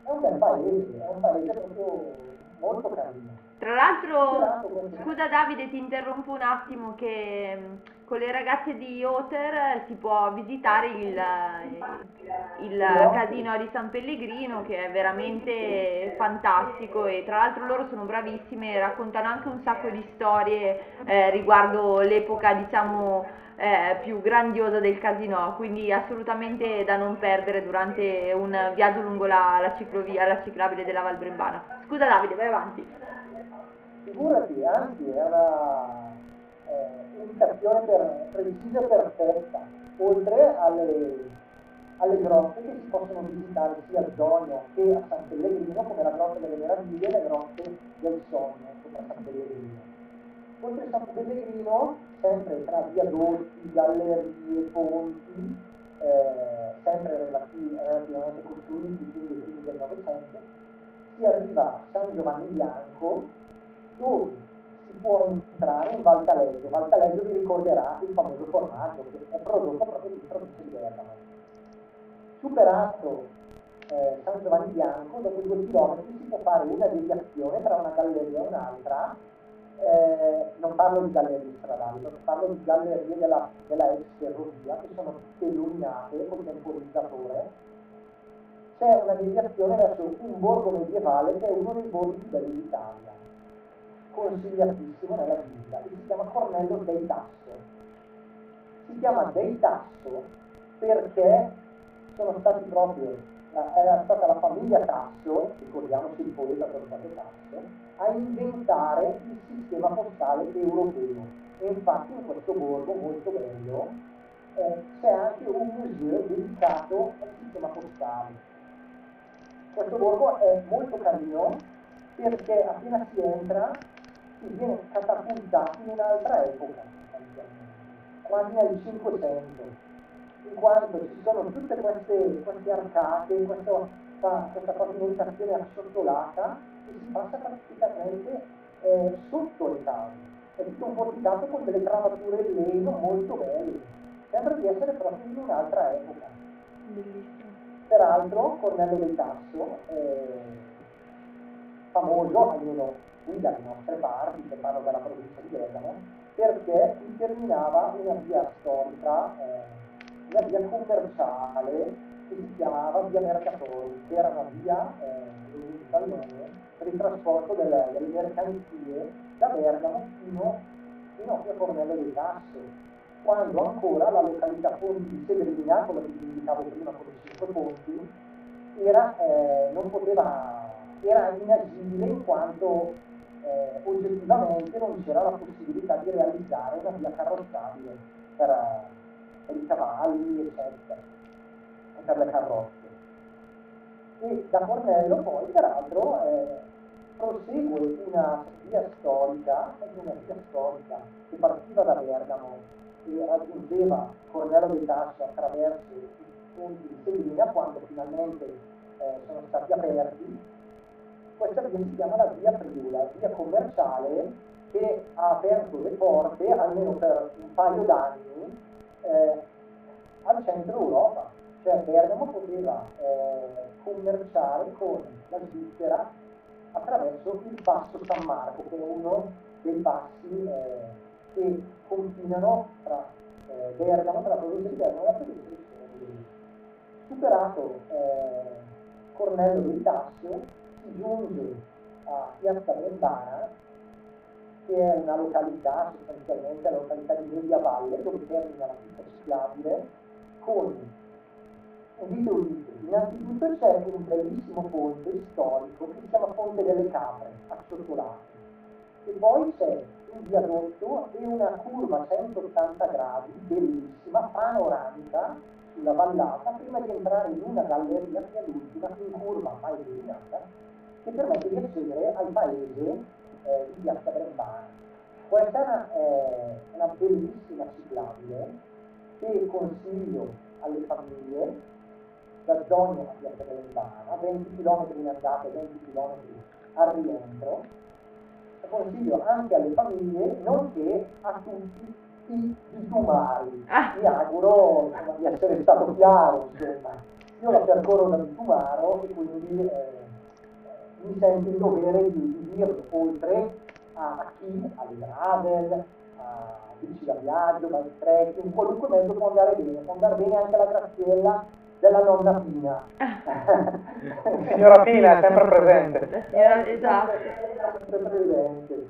è un bel paese, è un paese proprio molto carino. Tra l'altro, scusa Davide, ti interrompo un attimo che con le ragazze di Oter si può visitare il, il casino di San Pellegrino che è veramente fantastico. E tra l'altro loro sono bravissime, raccontano anche un sacco di storie eh, riguardo l'epoca diciamo eh, più grandiosa del casino, quindi assolutamente da non perdere durante un viaggio lungo la, la ciclovia, la ciclabile della Val Brembana. Scusa Davide, vai avanti. Figurati, anzi una eh, indicazione per, precisa e perfetta, oltre alle, alle grotte che si possono visitare sia a Zonio che a San Pellegrino, come la grotta delle meraviglie e le grotte del sogno, sopra San Pellegrino. Oltre a San Pellegrino, sempre tra viadotti, gallerie, ponti, eh, sempre relativamente costruiti, quindi i primi del Novecento, si arriva a San Giovanni Bianco, dove può entrare in Valtaleggio. Valtaleggio vi ricorderà il famoso formaggio che è prodotto proprio di provincia di Bergamo. Superato eh, San Giovanni Bianco, dopo due chilometri si può fare una deviazione tra una galleria e un'altra. Eh, non parlo di gallerie stradali, parlo di gallerie della, della ex ferrovia che sono tutte illuminate con temporizzatore c'è una deviazione verso un borgo medievale che è uno dei borghi più belli d'Italia consigliatissimo nella vita, che si chiama Cornello dei Tasso. Si chiama dei Tasso perché sono stati proprio, era stata la famiglia Tasso, ricordiamoci il poeta Torquato Tasso, a inventare il sistema postale europeo. E infatti in questo borgo molto bello eh, c'è anche un museo dedicato al sistema postale. Questo borgo è molto carino perché appena si entra si viene catapultati in un'altra epoca, quasi nel 500, in quanto ci sono tutte queste, queste arcate, questo, questa pavimentazione assotolata e si passa praticamente eh, sotto le case. È tutto un porticato con delle travature in legno molto belle. Sembra di essere proprio in un'altra epoca. Bellissimo. Peraltro Cornello del Tasso, eh, famoso, almeno qui dalle nostre parti, che parlo della provincia di Bergamo, perché si terminava una via storica, eh, una via commerciale che si chiamava Via Mercatori, che era una via eh, nome per il trasporto delle, delle mercanzie da Bergamo fino, fino a Cornello dei Tasso, quando ancora la località Ponti di Severina, che vi indicavo prima con i cinque ponti, era, eh, non poteva, era inagibile in quanto eh, oggettivamente non c'era la possibilità di realizzare una via carrozzabile per, per i cavalli, eccetera, e per le carrozze. E da Cornello poi, peraltro, eh, prosegue una via storica, una via storica che partiva da Bergamo e raggiungeva Cornello di Tasso attraverso i punti di Selina quando finalmente eh, sono stati aperti questa via si chiama la via Friula, via commerciale che ha aperto le porte, almeno per un paio d'anni, eh, al centro Europa. Cioè Bergamo poteva eh, commerciare con la Svizzera attraverso il passo San Marco, che è uno dei passi eh, che confinano tra eh, Bergamo, tra la provincia di Bergamo e la provincia di Sicilia. Superato eh, Cornello del Tasso, si giunge a Piazza Brembana, che è una località, sostanzialmente la località di Media Valle, dove termina la pista ciclabile, con un video Innanzitutto c'è un bellissimo ponte storico che si chiama Ponte delle Capre, assotolato. E poi c'è un viadotto e una curva a 180 gradi, bellissima, panoramica, sulla vallata, prima di entrare in una galleria che è l'ultima, in curva mai illuminata, che permette di accedere al paese eh, di Piazza Brembana. Questa è una bellissima ciclabile che consiglio alle famiglie da Zogno a Piazza Brembana, 20 km in andata e 20 km al rientro, consiglio anche alle famiglie, nonché a tutti i bitumari. Ah. Mi auguro insomma, di essere stato chiaro, insomma. Io la percorro da bitumaro e quindi eh, mi sento in dovere di, di dirlo, oltre a, a chi, alle gravel, a bici da viaggio, bike trekking, qualunque mezzo può andare bene, può andare bene anche la graziella della nonna Pina. Signora Pina è sempre presente. Eh, esatto. Sempre presente.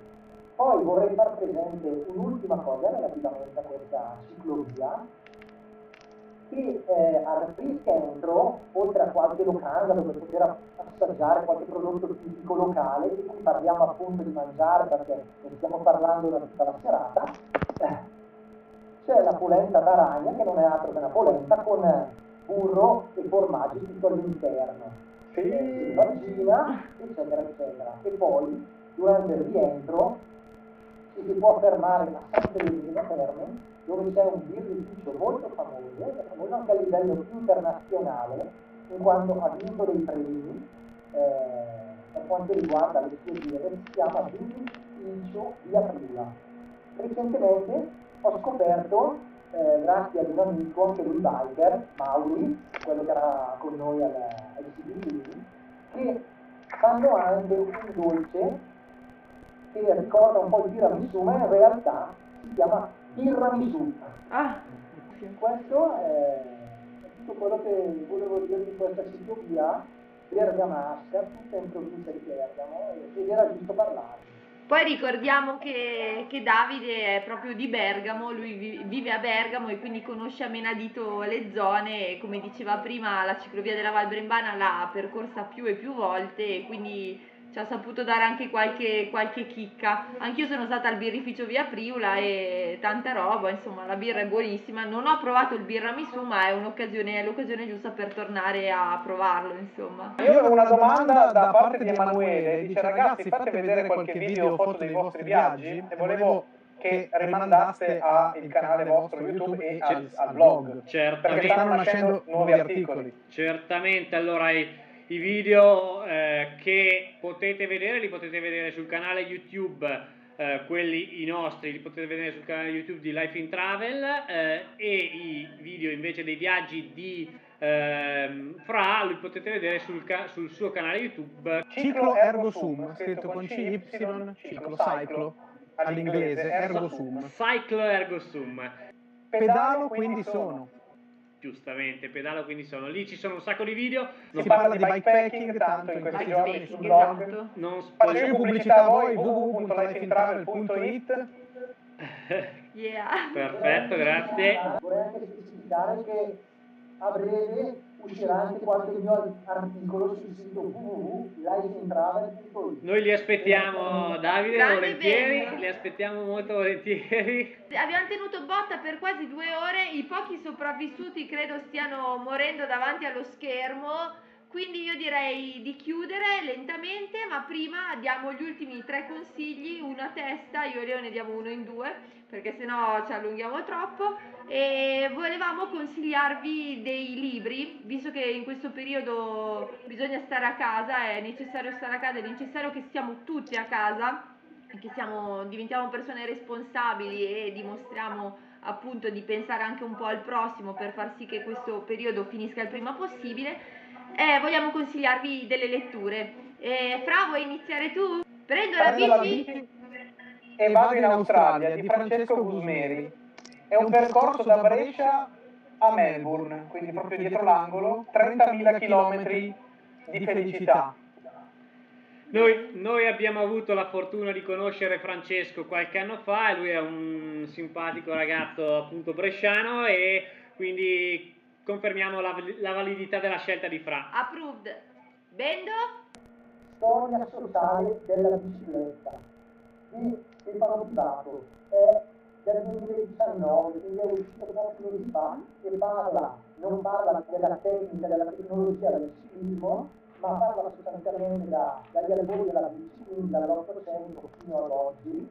Poi vorrei far presente un'ultima cosa relativamente a questa ciclovia, che eh, al riscentro, oltre a qualche locanda dove poter assaggiare qualche prodotto tipico locale, di cui parliamo appunto di mangiare perché ne stiamo parlando da tutta la serata, eh, c'è la polenta d'aragna che non è altro che una polenta con burro e formaggi tutto all'interno Sì. vagina, eccetera, eccetera. E poi, durante il rientro, ci si può fermare a San Pellegrino Terme, dove c'è un birrificio molto famoso, famoso anche a livello internazionale, in quanto ha vinto dei premi eh, per quanto riguarda le sue birre, si chiama Birrificio di Aprila. Recentemente ho scoperto, eh, grazie ad un amico, anche lui biker, Mauri, quello che era con noi al, CBD, che fanno anche un dolce che ricorda un po' il tiramisù, ma in realtà si chiama tiramisù. Ah, Questo è tutto quello che volevo dire di questa ciclovia bergamasca, tutta in provincia di Bergamo, ed era giusto parlare. Poi ricordiamo che, che Davide è proprio di Bergamo, lui vi- vive a Bergamo e quindi conosce a menadito le zone e come diceva prima la ciclovia della Val Brembana l'ha percorsa più e più volte e quindi ci ha saputo dare anche qualche, qualche chicca. Anch'io sono stata al birrificio via Priula e tanta roba, insomma la birra è buonissima. Non ho provato il birramisù ma è un'occasione, è l'occasione giusta per tornare a provarlo insomma. Io avevo una domanda da parte di Emanuele, dice ragazzi fate vedere qualche video o foto dei vostri viaggi e volevo che rimandaste al canale vostro YouTube e al, al blog, perché Certamente, stanno nascendo nuovi articoli. certamente. Allora, i, i video eh, che potete vedere li potete vedere sul canale YouTube, eh, quelli i nostri li potete vedere sul canale YouTube di Life in Travel eh, e i video invece dei viaggi di ehm, Fra li potete vedere sul, ca- sul suo canale YouTube. Ciclo ergo sum, scritto con CY, ciclo, cyclo, all'inglese, ergo sum. Cyclo Ergo Sum. Pedalo quindi sono. Giustamente, pedalo quindi sono lì, ci sono un sacco di video. Si parla di bikepacking tanto in questi giorni sul blog. esatto. Non Faccio spoil- io pubblicità a voi, www.lifeintravel.it Yeah. Perfetto, grazie. Vorrei anche specificare che a breve uscirà anche qualche mio articolo sul sito www.lifeintravel.it Noi li aspettiamo, Davide, Grande volentieri, bene. li aspettiamo molto volentieri. Abbiamo tenuto botta per quasi due ore, i pochi sopravvissuti credo stiano morendo davanti allo schermo, quindi io direi di chiudere lentamente, ma prima diamo gli ultimi tre consigli, uno a testa, io e Leo ne diamo uno in due, perché sennò ci allunghiamo troppo, e volevamo consigliarvi dei libri, visto che in questo periodo bisogna stare a casa, è necessario stare a casa, è necessario che stiamo tutti a casa, che siamo, diventiamo persone responsabili e dimostriamo appunto di pensare anche un po' al prossimo per far sì che questo periodo finisca il prima possibile, eh, vogliamo consigliarvi delle letture. Eh, Fra, vuoi iniziare tu? Prendo la Prendo la bici. bici e vado in Australia di Francesco Gusmeri. È un percorso da Brescia a Melbourne, quindi proprio dietro l'angolo, 30.000 km di felicità. Noi, noi abbiamo avuto la fortuna di conoscere Francesco qualche anno fa e lui è un simpatico ragazzo appunto bresciano e quindi confermiamo la, la validità della scelta di Fra. Approved. Bendo? Storia sociale della bicicletta di Stefano Pivato è del 2019 quindi è uscito pochi mesi fa e parla, non parla della tecnica, della tecnologia del ciclismo ma parla sostanzialmente da, dagli albori della bici, quindi dall'Ottocento fino ad oggi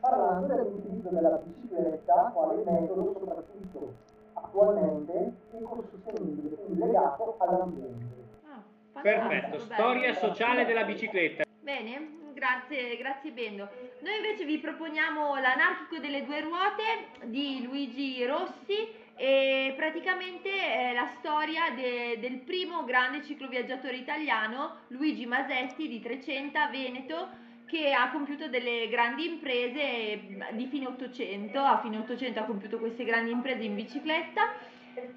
parlando dell'utilizzo della bicicletta quale metodo soprattutto attualmente ecosostenibile, quindi legato all'ambiente. Ah, Perfetto, bello. storia sociale della bicicletta. Bene, grazie, grazie Bendo. Noi invece vi proponiamo L'anarchico delle due ruote di Luigi Rossi e praticamente è la storia de- del primo grande cicloviaggiatore italiano, Luigi Masetti di Trecenta, Veneto, che ha compiuto delle grandi imprese di fine 800, a fine 800 ha compiuto queste grandi imprese in bicicletta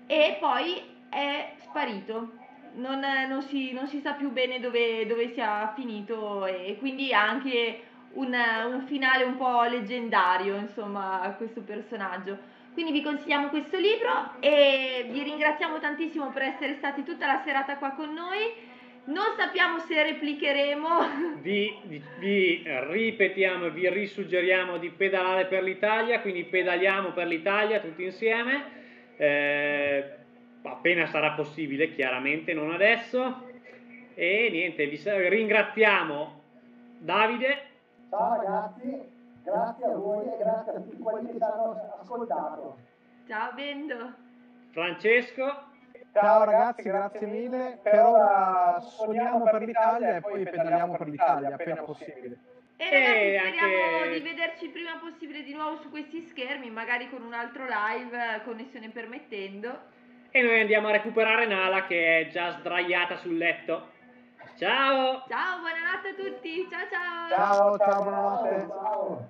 e poi è sparito non, non, si, non, si, sa più bene dove, dove, sia finito e quindi ha anche un, un, finale un po' leggendario, insomma, a questo personaggio. Quindi vi consigliamo questo libro e vi ringraziamo tantissimo per essere stati tutta la serata qua con noi. Non sappiamo se replicheremo. Vi, vi, vi ripetiamo e vi risuggeriamo di pedalare per l'Italia, quindi pedaliamo per l'Italia tutti insieme. Eh, appena sarà possibile, chiaramente non adesso. E niente, vi ringraziamo Davide. Ciao ragazzi, grazie a voi e grazie a tutti quelli che ci hanno ascoltato. Ciao Bendo. Francesco. Ciao ragazzi, grazie mille. Per ora sogniamo per l'Italia e poi pedaliamo per l'Italia appena possibile. E ragazzi, speriamo anche... di vederci il prima possibile di nuovo su questi schermi, magari con un altro live, connessione permettendo e noi andiamo a recuperare Nala che è già sdraiata sul letto. Ciao! Ciao, buonanotte a tutti! Ciao ciao! Ciao, ciao, buonanotte! Ciao.